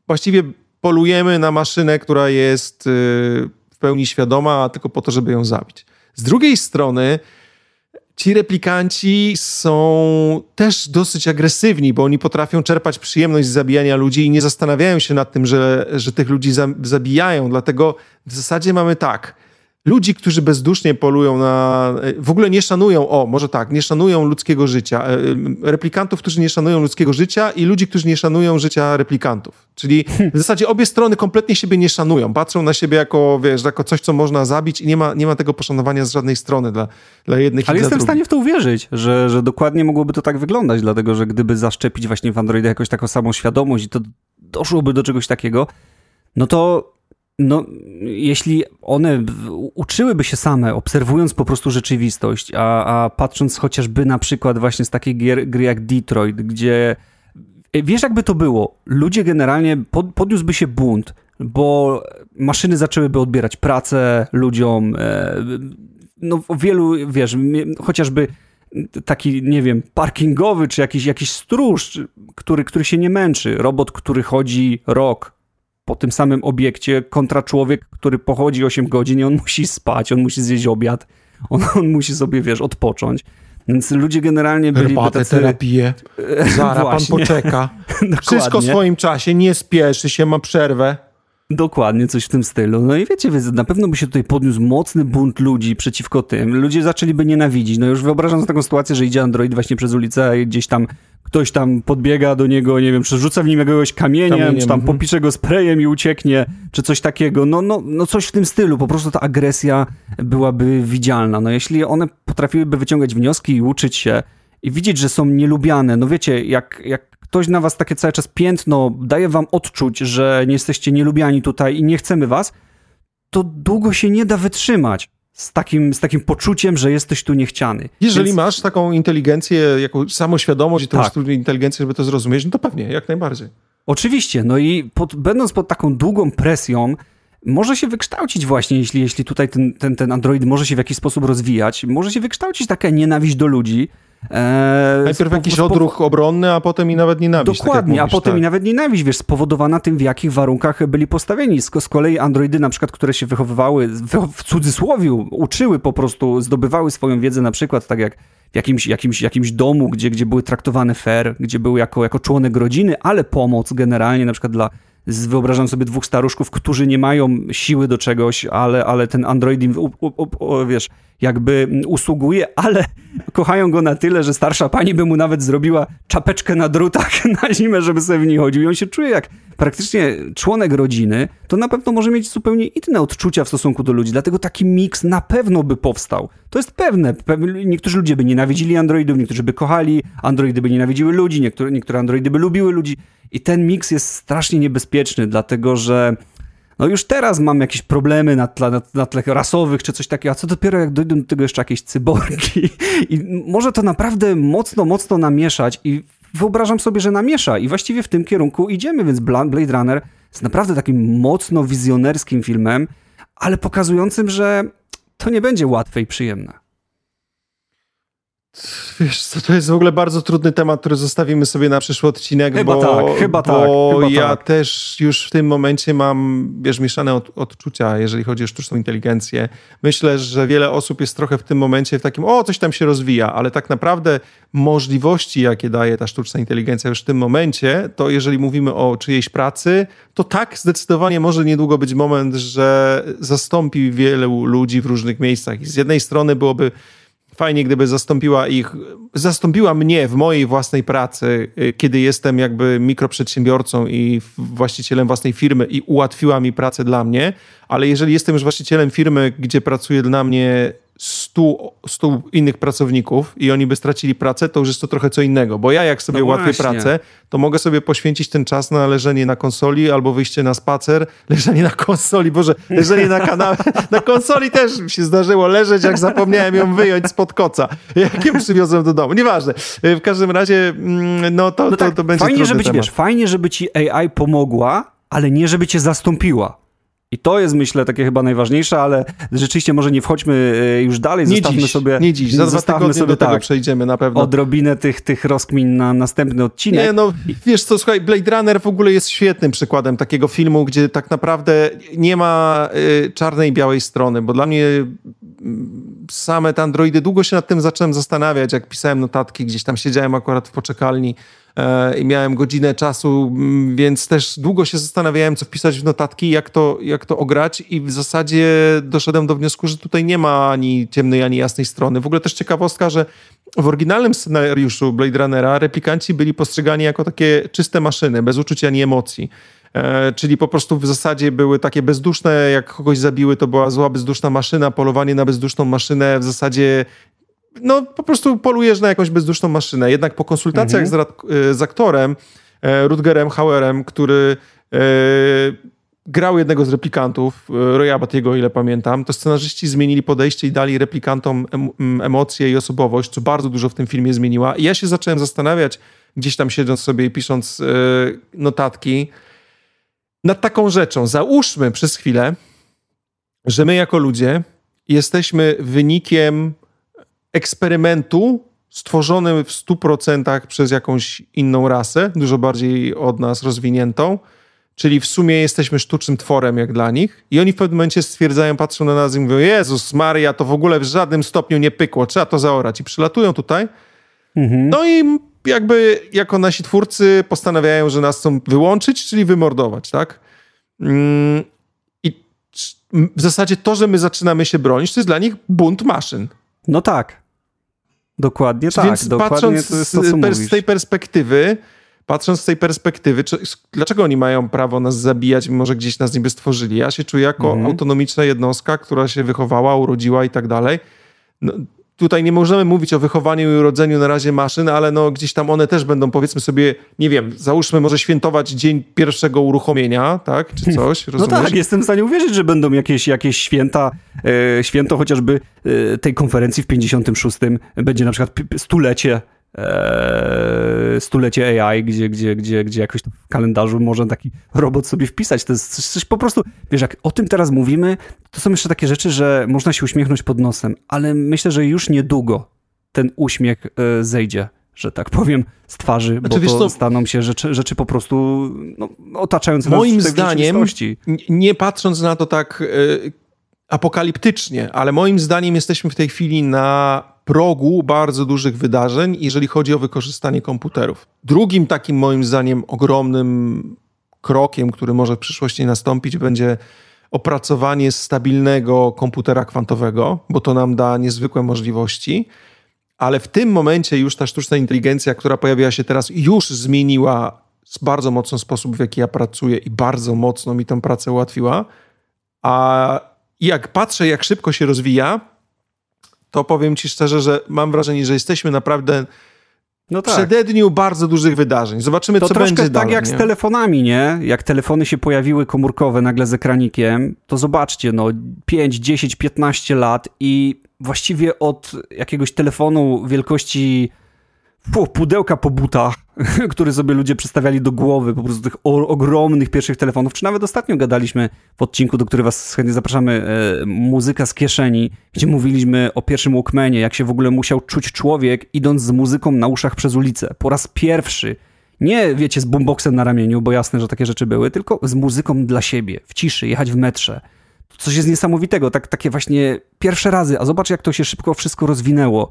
właściwie polujemy na maszynę, która jest e, pełni świadoma, tylko po to, żeby ją zabić. Z drugiej strony, ci replikanci są też dosyć agresywni, bo oni potrafią czerpać przyjemność z zabijania ludzi i nie zastanawiają się nad tym, że, że tych ludzi zabijają. Dlatego w zasadzie mamy tak ludzi, którzy bezdusznie polują na. w ogóle nie szanują, o, może tak, nie szanują ludzkiego życia. E, replikantów, którzy nie szanują ludzkiego życia i ludzi, którzy nie szanują życia replikantów. Czyli w zasadzie obie strony kompletnie siebie nie szanują. Patrzą na siebie jako, wiesz, jako coś, co można zabić i nie ma, nie ma tego poszanowania z żadnej strony dla, dla jednych Ale i jestem w stanie w to uwierzyć, że, że dokładnie mogłoby to tak wyglądać, dlatego że gdyby zaszczepić właśnie w Androidzie jakąś taką samą świadomość i to doszłoby do czegoś takiego, no to no, jeśli one uczyłyby się same, obserwując po prostu rzeczywistość, a, a patrząc chociażby na przykład właśnie z takiej gier, gry jak Detroit, gdzie wiesz jakby to było, ludzie generalnie pod, podniósłby się bunt, bo maszyny zaczęłyby odbierać pracę ludziom, e, no wielu, wiesz, chociażby taki, nie wiem, parkingowy, czy jakiś, jakiś stróż, który, który się nie męczy, robot, który chodzi rok, po tym samym obiekcie kontra człowiek, który pochodzi 8 godzin i on musi spać, on musi zjeść obiad, on, on musi sobie, wiesz, odpocząć. Więc ludzie generalnie byli tacy... terapię, *laughs* zaraz pan poczeka. *laughs* Wszystko w swoim czasie, nie spieszy się, ma przerwę. Dokładnie, coś w tym stylu. No i wiecie, na pewno by się tutaj podniósł mocny bunt ludzi przeciwko tym. Ludzie zaczęliby nienawidzić. No już wyobrażam sobie taką sytuację, że idzie Android właśnie przez ulicę i gdzieś tam ktoś tam podbiega do niego, nie wiem, przerzuca w nim jakiegoś kamieniem, kamieniem czy tam mhm. popisze go sprayem i ucieknie, czy coś takiego. No, no, no coś w tym stylu. Po prostu ta agresja byłaby widzialna. No jeśli one potrafiłyby wyciągać wnioski i uczyć się i widzieć, że są nielubiane, no wiecie, jak, jak ktoś na was takie cały czas piętno daje wam odczuć, że nie jesteście nielubiani tutaj i nie chcemy was, to długo się nie da wytrzymać z takim, z takim poczuciem, że jesteś tu niechciany. Jeżeli Więc... masz taką inteligencję, jaką samoświadomość i tą tak. inteligencję, żeby to zrozumieć, no to pewnie, jak najbardziej. Oczywiście, no i pod, będąc pod taką długą presją, może się wykształcić właśnie, jeśli, jeśli tutaj ten, ten, ten android może się w jakiś sposób rozwijać, może się wykształcić taka nienawiść do ludzi, Eee, Najpierw jakiś odruch obronny, a potem i nawet nienawiść. Tak Dokładnie, tak mówisz, a potem tak. i nawet nienawiść, wiesz, spowodowana tym, w jakich warunkach byli postawieni. Z, z kolei androidy na przykład, które się wychowywały, w, w cudzysłowie uczyły po prostu, zdobywały swoją wiedzę na przykład tak jak w jakimś, jakimś, jakimś domu, gdzie, gdzie były traktowane fair, gdzie były jako, jako członek rodziny, ale pomoc generalnie na przykład dla wyobrażam sobie dwóch staruszków, którzy nie mają siły do czegoś, ale, ale ten android im, u, u, u, wiesz, jakby usługuje, ale *laughs* kochają go na tyle, że starsza pani by mu nawet zrobiła czapeczkę na drutach *laughs* na zimę, żeby sobie w niej chodził. I on się czuje jak praktycznie członek rodziny, to na pewno może mieć zupełnie inne odczucia w stosunku do ludzi. Dlatego taki miks na pewno by powstał. To jest pewne. Niektórzy ludzie by nienawidzili androidów, niektórzy by kochali, androidy by nienawidziły ludzi, niektóre, niektóre androidy by lubiły ludzi. I ten miks jest strasznie niebezpieczny, dlatego że no już teraz mam jakieś problemy na tle, na, na tle rasowych czy coś takiego, a co dopiero jak dojdą do tego jeszcze jakieś cyborgi i może to naprawdę mocno, mocno namieszać i wyobrażam sobie, że namiesza i właściwie w tym kierunku idziemy, więc Blade Runner jest naprawdę takim mocno wizjonerskim filmem, ale pokazującym, że to nie będzie łatwe i przyjemne. Wiesz co, to jest w ogóle bardzo trudny temat, który zostawimy sobie na przyszły odcinek, chyba bo, tak, chyba bo tak, chyba ja tak. też już w tym momencie mam, wiesz, mieszane od, odczucia, jeżeli chodzi o sztuczną inteligencję. Myślę, że wiele osób jest trochę w tym momencie w takim, o, coś tam się rozwija, ale tak naprawdę możliwości, jakie daje ta sztuczna inteligencja już w tym momencie, to jeżeli mówimy o czyjejś pracy, to tak, zdecydowanie może niedługo być moment, że zastąpi wielu ludzi w różnych miejscach. I z jednej strony byłoby fajnie, gdyby zastąpiła ich, zastąpiła mnie w mojej własnej pracy, y, kiedy jestem jakby mikroprzedsiębiorcą i właścicielem własnej firmy i ułatwiła mi pracę dla mnie, ale jeżeli jestem już właścicielem firmy, gdzie pracuje dla mnie 100, 100 innych pracowników i oni by stracili pracę, to już jest to trochę co innego, bo ja jak sobie no ułatwię pracę, to mogę sobie poświęcić ten czas na leżenie na konsoli albo wyjście na spacer, *laughs* leżenie na konsoli, boże, leżenie na kanale, na konsoli też mi się zdarzyło leżeć, jak zapomniałem ją wyjąć spod koca, *laughs* jak ją przywiozłem do domu, nieważne. W każdym razie, mm, no to, no tak, to, to będzie fajnie, żeby ci, wiesz, fajnie, żeby ci AI pomogła, ale nie żeby cię zastąpiła. I to jest, myślę, takie chyba najważniejsze, ale rzeczywiście może nie wchodźmy e, już dalej, nie zostawmy dziś, sobie... Nie dziś, za tygodnie sobie do tego tak, przejdziemy na pewno. Odrobinę tych, tych rozkmin na następny odcinek. Nie, no wiesz co, słuchaj, Blade Runner w ogóle jest świetnym przykładem takiego filmu, gdzie tak naprawdę nie ma y, czarnej i białej strony, bo dla mnie y, same te androidy, długo się nad tym zacząłem zastanawiać, jak pisałem notatki, gdzieś tam siedziałem akurat w poczekalni i miałem godzinę czasu, więc też długo się zastanawiałem, co wpisać w notatki, jak to, jak to ograć i w zasadzie doszedłem do wniosku, że tutaj nie ma ani ciemnej, ani jasnej strony. W ogóle też ciekawostka, że w oryginalnym scenariuszu Blade Runnera replikanci byli postrzegani jako takie czyste maszyny, bez uczucia ani emocji. E, czyli po prostu w zasadzie były takie bezduszne, jak kogoś zabiły, to była zła bezduszna maszyna, polowanie na bezduszną maszynę w zasadzie no po prostu polujesz na jakąś bezduszną maszynę. Jednak po konsultacjach mhm. z, e, z, aktorem e, Rutgerem Hauerem, który e, grał jednego z replikantów, Roya Batiego, ile pamiętam, to scenarzyści zmienili podejście i dali replikantom em, emocje i osobowość, co bardzo dużo w tym filmie zmieniła. I ja się zacząłem zastanawiać, gdzieś tam siedząc sobie i pisząc notatki, nad taką rzeczą. Załóżmy przez chwilę, że my jako ludzie jesteśmy wynikiem eksperymentu stworzonym w 100% przez jakąś inną rasę, dużo bardziej od nas rozwiniętą, czyli w sumie jesteśmy sztucznym tworem jak dla nich i oni w pewnym momencie stwierdzają, patrzą na nas i mówią, Jezus Maria, to w ogóle w żadnym stopniu nie pykło, trzeba to zaorać i przylatują tutaj. Mhm. No i jakby jako nasi twórcy postanawiają, że nas chcą wyłączyć, czyli wymordować, tak? Mm, I w zasadzie to, że my zaczynamy się bronić, to jest dla nich bunt maszyn. No tak. Dokładnie tak. Więc dokładnie patrząc to jest to, z, z tej perspektywy, patrząc z tej perspektywy, czy, dlaczego oni mają prawo nas zabijać, mimo że gdzieś nas niby stworzyli? Ja się czuję jako mhm. autonomiczna jednostka, która się wychowała, urodziła i tak dalej. No, tutaj nie możemy mówić o wychowaniu i urodzeniu na razie maszyn, ale no gdzieś tam one też będą, powiedzmy sobie, nie wiem, załóżmy może świętować dzień pierwszego uruchomienia, tak, czy coś, rozumiesz? No tak, jestem w stanie uwierzyć, że będą jakieś, jakieś święta, e, święto chociażby e, tej konferencji w 56. będzie na przykład stulecie Eee, stulecie AI, gdzie, gdzie, gdzie, gdzie jakoś w kalendarzu może taki robot sobie wpisać. To jest coś, coś, po prostu, wiesz, jak o tym teraz mówimy, to są jeszcze takie rzeczy, że można się uśmiechnąć pod nosem, ale myślę, że już niedługo ten uśmiech e, zejdzie że tak powiem, z twarzy, znaczy, bo to co? staną się rzeczy, rzeczy po prostu no, otaczające Moim nas zdaniem, nie patrząc na to tak e, apokaliptycznie, ale moim zdaniem jesteśmy w tej chwili na progu bardzo dużych wydarzeń, jeżeli chodzi o wykorzystanie komputerów. Drugim takim moim zdaniem ogromnym krokiem, który może w przyszłości nastąpić, będzie opracowanie stabilnego komputera kwantowego, bo to nam da niezwykłe możliwości. Ale w tym momencie już ta sztuczna inteligencja, która pojawiła się teraz, już zmieniła bardzo mocno sposób, w jaki ja pracuję i bardzo mocno mi tę pracę ułatwiła. A jak patrzę, jak szybko się rozwija, to powiem ci szczerze, że mam wrażenie, że jesteśmy naprawdę no tak. przededniu bardzo dużych wydarzeń. Zobaczymy, to co będzie tak dalej. tak jak nie? z telefonami, nie? Jak telefony się pojawiły komórkowe nagle z ekranikiem, to zobaczcie, no 5, 10, 15 lat i właściwie od jakiegoś telefonu wielkości pudełka po butach, *laughs* który sobie ludzie przystawiali do głowy, po prostu tych ogromnych pierwszych telefonów, czy nawet ostatnio gadaliśmy w odcinku, do którego was chętnie zapraszamy, e, muzyka z kieszeni, gdzie mówiliśmy o pierwszym Walkmanie, jak się w ogóle musiał czuć człowiek, idąc z muzyką na uszach przez ulicę. Po raz pierwszy. Nie, wiecie, z boomboxem na ramieniu, bo jasne, że takie rzeczy były, tylko z muzyką dla siebie, w ciszy, jechać w metrze. Coś jest niesamowitego, tak, takie właśnie pierwsze razy, a zobacz jak to się szybko wszystko rozwinęło.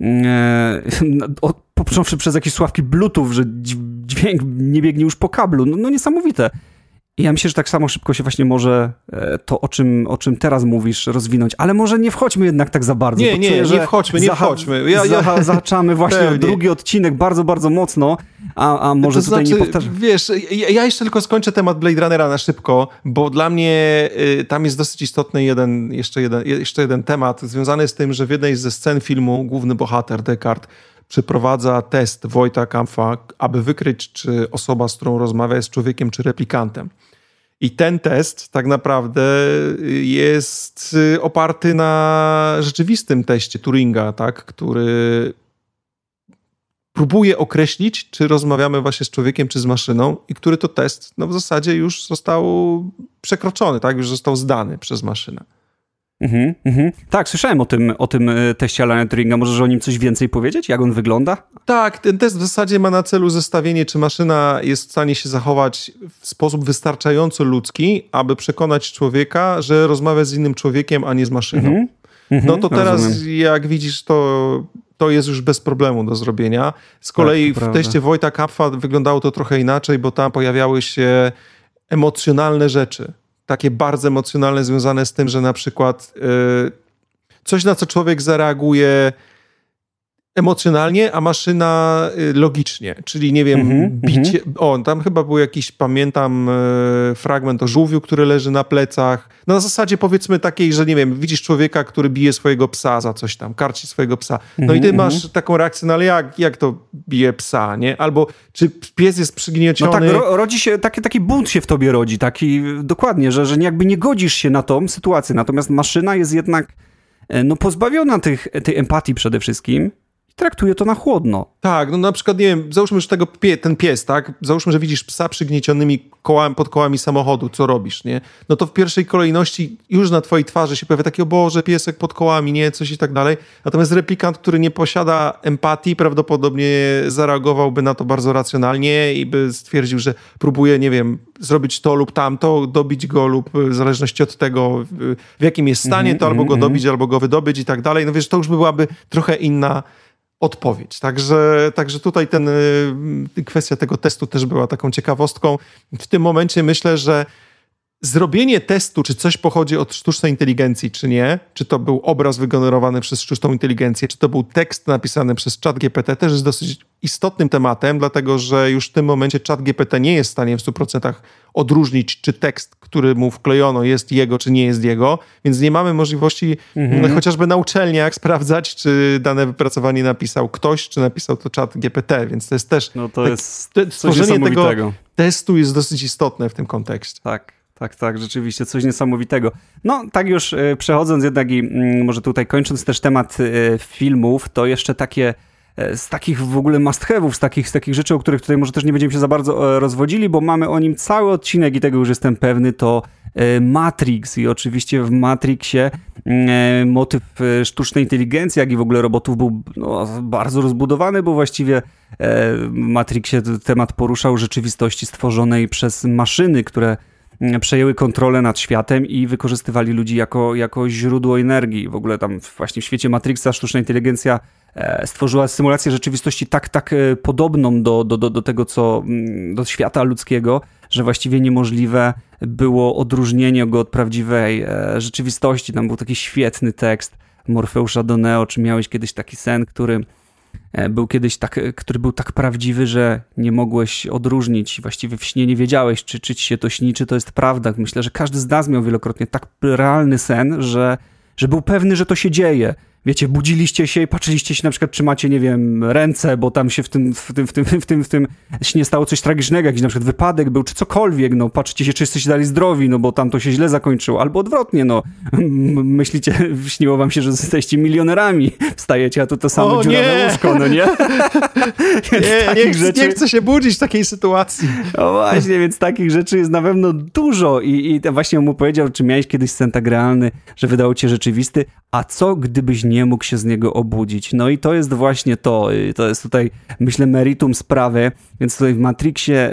E, *laughs* począwszy przez jakieś sławki Bluetooth, że dźwięk nie biegnie już po kablu. No, no niesamowite. I ja myślę, że tak samo szybko się właśnie może e, to, o czym, o czym teraz mówisz, rozwinąć, ale może nie wchodźmy jednak tak za bardzo. Nie, nie, czuję, nie wchodźmy, nie wchodźmy. Ja, ja... Zahaczamy właśnie Pewnie. drugi odcinek bardzo, bardzo mocno, a, a może to tutaj znaczy, nie powtarzam. Wiesz, ja jeszcze tylko skończę temat Blade Runnera na szybko, bo dla mnie y, tam jest dosyć istotny jeden, jeszcze jeden, jeszcze jeden temat związany z tym, że w jednej ze scen filmu główny bohater Descartes przeprowadza test Wojta Kampfa, aby wykryć, czy osoba, z którą rozmawia, jest człowiekiem czy replikantem. I ten test tak naprawdę jest oparty na rzeczywistym teście Turinga, tak, który próbuje określić, czy rozmawiamy właśnie z człowiekiem, czy z maszyną, i który to test no, w zasadzie już został przekroczony, tak, już został zdany przez maszynę. Mhm, mhm. Tak, słyszałem o tym, o tym e, teście Alana Turinga. Możesz o nim coś więcej powiedzieć? Jak on wygląda? Tak, ten test w zasadzie ma na celu zestawienie, czy maszyna jest w stanie się zachować w sposób wystarczająco ludzki, aby przekonać człowieka, że rozmawia z innym człowiekiem, a nie z maszyną. Mhm, mhm. no to teraz, rozumiem. jak widzisz, to, to jest już bez problemu do zrobienia. Z kolei tak, w teście Wojta Kapfa wyglądało to trochę inaczej, bo tam pojawiały się emocjonalne rzeczy takie bardzo emocjonalne, związane z tym, że na przykład yy, coś, na co człowiek zareaguje emocjonalnie, a maszyna y, logicznie, czyli nie wiem, mm -hmm, bicie. Mm -hmm. O, tam chyba był jakiś, pamiętam, e, fragment o żółwiu, który leży na plecach. No, na zasadzie powiedzmy takiej, że nie wiem, widzisz człowieka, który bije swojego psa za coś tam, karci swojego psa. No i ty mm -hmm. masz taką reakcję, no ale jak, jak to bije psa, nie? Albo czy pies jest przygnieciony. No tak, ro rodzi się, taki, taki bunt się w tobie rodzi, taki dokładnie, że, że jakby nie godzisz się na tą sytuację, natomiast maszyna jest jednak e, no pozbawiona tych, tej empatii przede wszystkim traktuje to na chłodno. Tak, no na przykład, nie wiem, załóżmy, że tego pie, ten pies, tak? Załóżmy, że widzisz psa przygniecionymi kołami, pod kołami samochodu, co robisz, nie? No to w pierwszej kolejności już na twojej twarzy się pojawia takie, o Boże, piesek pod kołami, nie? Coś i tak dalej. Natomiast replikant, który nie posiada empatii, prawdopodobnie zareagowałby na to bardzo racjonalnie i by stwierdził, że próbuje, nie wiem, zrobić to lub tamto, dobić go lub w zależności od tego, w jakim jest stanie, to albo go -hmm. dobić, albo go wydobyć i tak dalej. No wiesz, to już byłaby trochę inna odpowiedź. Także, także tutaj ten, y, kwestia tego testu też była taką ciekawostką. W tym momencie myślę, że zrobienie testu, czy coś pochodzi od sztucznej inteligencji, czy nie, czy to był obraz wygenerowany przez sztuczną inteligencję, czy to był tekst napisany przez chat GPT, też jest dosyć istotnym tematem, dlatego że już w tym momencie chat GPT nie jest w stanie w 100% odróżnić, czy tekst, który mu wklejono, jest jego, czy nie jest jego, więc nie mamy możliwości mhm. chociażby na uczelniach *laughs* sprawdzać, czy dane wypracowanie napisał ktoś, czy napisał to chat GPT, więc to jest też... No to tak, jest stworzenie tego testu jest dosyć istotne w tym kontekście. Tak. Tak, tak, rzeczywiście, coś niesamowitego. No, tak już e, przechodząc jednak i mm, może tutaj kończąc też temat e, filmów, to jeszcze takie e, z takich w ogóle must have'ów, z takich, z takich rzeczy, o których tutaj może też nie będziemy się za bardzo rozwodzili, bo mamy o nim cały odcinek i tego już jestem pewny, to Matrix i oczywiście w Matrixie motyw sztucznej inteligencji, jak i w ogóle robotów był no, bardzo rozbudowany, bo właściwie w Matrixie temat poruszał rzeczywistości stworzonej przez maszyny, które przejęły kontrolę nad światem i wykorzystywali ludzi jako, jako źródło energii. W ogóle tam właśnie w świecie Matrixa sztuczna inteligencja e, stworzyła symulację rzeczywistości tak, tak e, podobną do, do, do, do tego, co mm, do świata ludzkiego, że właściwie niemożliwe było odróżnienie go od prawdziwej e, rzeczywistości. Tam był taki świetny tekst Morfeusza do Neo, czy miałeś kiedyś taki sen, który był kiedyś tak, e, który był tak prawdziwy, że nie mogłeś odróżnić, właściwie w śnie nie wiedziałeś, czy, czy ci się to śni, czy to jest prawda. Myślę, że każdy z nas miał wielokrotnie tak realny sen, że, że był pewny, że to się dzieje. Wiecie, budziliście się i patrzyliście się na przykład, czy macie, nie wiem, ręce, bo tam się w tym, w tym, w tym, w tym, w tym śnie stało coś tragicznego, jakiś na przykład wypadek był, czy cokolwiek, no patrzycie się, czy jesteście dalej zdrowi, no bo tam to się źle zakończyło, albo odwrotnie, no myślicie, *laughs* śniło wam się, że jesteście milionerami, wstajecie, a to to samo o, dziurawe łóżko, no nie? *laughs* *laughs* nie, nie, rzeczy... nie chcę się budzić w takiej sytuacji. No właśnie, więc takich rzeczy jest na pewno dużo i, i właśnie mu powiedział, czy miałeś kiedyś sen tak realny, że wydało cię rzeczywisty, a co gdybyś nie mógł się z niego obudzić? No i to jest właśnie to, to jest tutaj, myślę, meritum sprawy, więc tutaj w Matrixie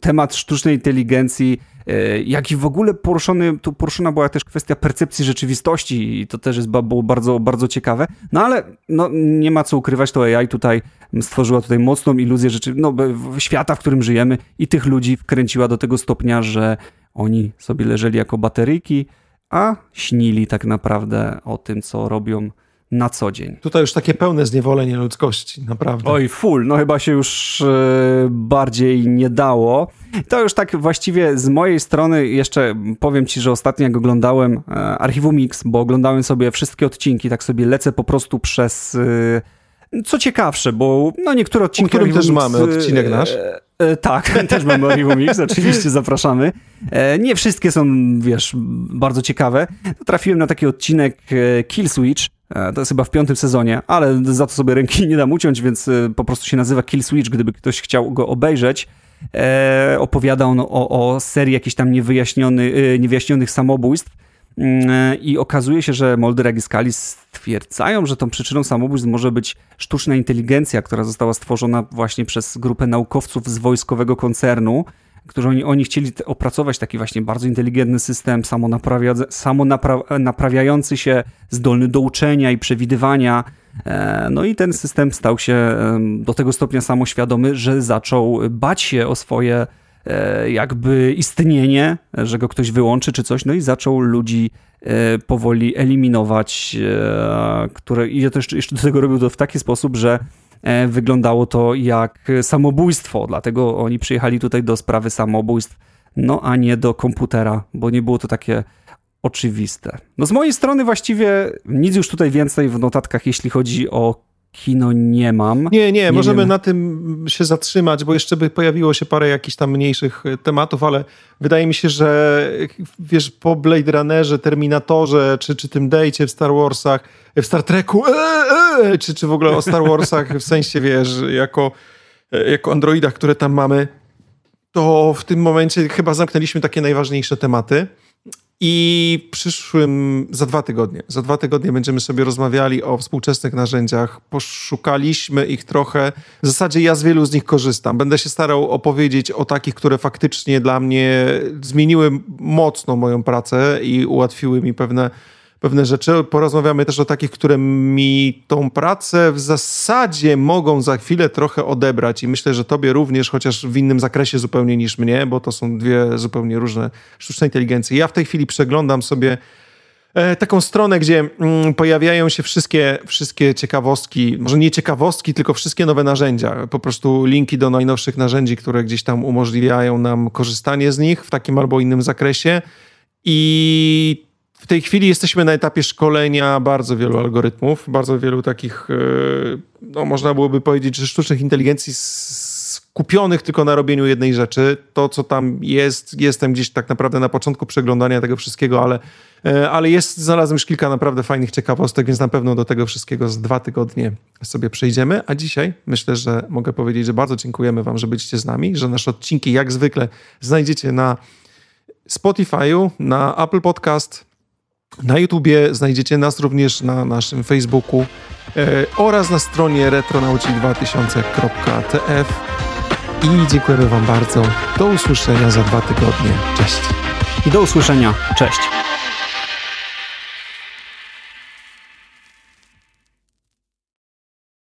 temat sztucznej inteligencji, e, jak i w ogóle poruszony, tu poruszona była też kwestia percepcji rzeczywistości i to też jest było bardzo, bardzo ciekawe, no ale no, nie ma co ukrywać, to AI tutaj stworzyła tutaj mocną iluzję rzeczy, no, świata, w którym żyjemy i tych ludzi wkręciła do tego stopnia, że oni sobie leżeli jako bateryjki, a śnili tak naprawdę o tym, co robią na co dzień. Tutaj już takie pełne zniewolenie ludzkości, naprawdę. Oj, full, no chyba się już e, bardziej nie dało. To już tak właściwie z mojej strony jeszcze powiem ci, że ostatnio jak oglądałem e, Archiwum Mix, bo oglądałem sobie wszystkie odcinki, tak sobie lecę po prostu przez... E, co ciekawsze, bo no niektóre odcinki... O którym też mamy odcinek nasz. E, tak, *laughs* też mamy Archiwum Mix, *laughs* oczywiście zapraszamy. E, nie wszystkie są, wiesz, bardzo ciekawe. Trafiłem na taki odcinek e, Kill Switch, to jest chyba w piątym sezonie, ale za to sobie ręki nie dam uciąć, więc po prostu się nazywa Kill Switch, gdyby ktoś chciał go obejrzeć. E, opowiada on o, o serii jakichś tam niewyjaśniony, niewyjaśnionych samobójstw i okazuje się, że Mulder i Scully stwierdzają, że tą przyczyną samobójstw może być sztuczna inteligencja, która została stworzona właśnie przez grupę naukowców z wojskowego koncernu, którzy oni, oni chcieli opracować taki właśnie bardzo inteligentny system samonaprawia, samonaprawiający się, zdolny do uczenia i przewidywania. E, no i ten system stał się do tego stopnia samoświadomy, że zaczął bać się o swoje e, jakby istnienie, że go ktoś wyłączy czy coś, no i zaczął ludzi e, powoli eliminować, które i ja też jeszcze do tego robił to w taki sposób, że E, wyglądało to jak samobójstwo, dlatego oni przyjechali tutaj do sprawy samobójstw, no a nie do komputera, bo nie było to takie oczywiste. No z mojej strony właściwie nic już tutaj więcej w notatkach, jeśli chodzi o kino nie mam. Nie, nie, nie możemy wiem. na tym się zatrzymać, bo jeszcze by pojawiło się parę jakichś tam mniejszych e, tematów, ale wydaje mi się, że wiesz, po Blade Runnerze, Terminatorze, czy, czy tym Dejcie w Star Warsach, w Star Treku, e, e, czy, czy w ogóle o Star Warsach, w sensie, wiesz, jako, e, jako androidach, które tam mamy, to w tym momencie chyba zamknęliśmy takie najważniejsze tematy. I przyszłym, za dwa tygodnie, za dwa tygodnie będziemy sobie rozmawiali o współczesnych narzędziach. Poszukaliśmy ich trochę. W zasadzie ja z wielu z nich korzystam. Będę się starał opowiedzieć o takich, które faktycznie dla mnie zmieniły mocno moją pracę i ułatwiły mi pewne pewne rzeczy. Porozmawiamy też o takich, które mi tą pracę w zasadzie mogą za chwilę trochę odebrać i myślę, że tobie również, chociaż w innym zakresie zupełnie niż mnie, bo to są dwie zupełnie różne sztuczne inteligencje. Ja w tej chwili przeglądam sobie e, taką stronę, gdzie mm, pojawiają się wszystkie, wszystkie ciekawostki, może nie ciekawostki, tylko wszystkie nowe narzędzia. Po prostu linki do najnowszych narzędzi, które gdzieś tam umożliwiają nam korzystanie z nich w takim albo innym zakresie. I w tej chwili jesteśmy na etapie szkolenia bardzo wielu algorytmów, bardzo wielu takich, e, no można byłoby powiedzieć, że sztucznych inteligencji skupionych tylko na robieniu jednej rzeczy. To, co tam jest, jestem gdzieś tak naprawdę na początku przeglądania tego wszystkiego, ale, e, ale jest, znalazłem już kilka naprawdę fajnych ciekawostek, więc na pewno do tego wszystkiego z dwa tygodnie sobie przejdziemy. A dzisiaj myślę, że mogę powiedzieć, że bardzo dziękujemy Wam, że byliście z nami, że nasze odcinki jak zwykle znajdziecie na Spotify'u, na Apple Podcast, na YouTubie znajdziecie nas również na naszym Facebooku e, oraz na stronie retronauci2000.tf i dziękujemy Wam bardzo. Do usłyszenia za dwa tygodnie. Cześć. Do usłyszenia. Cześć.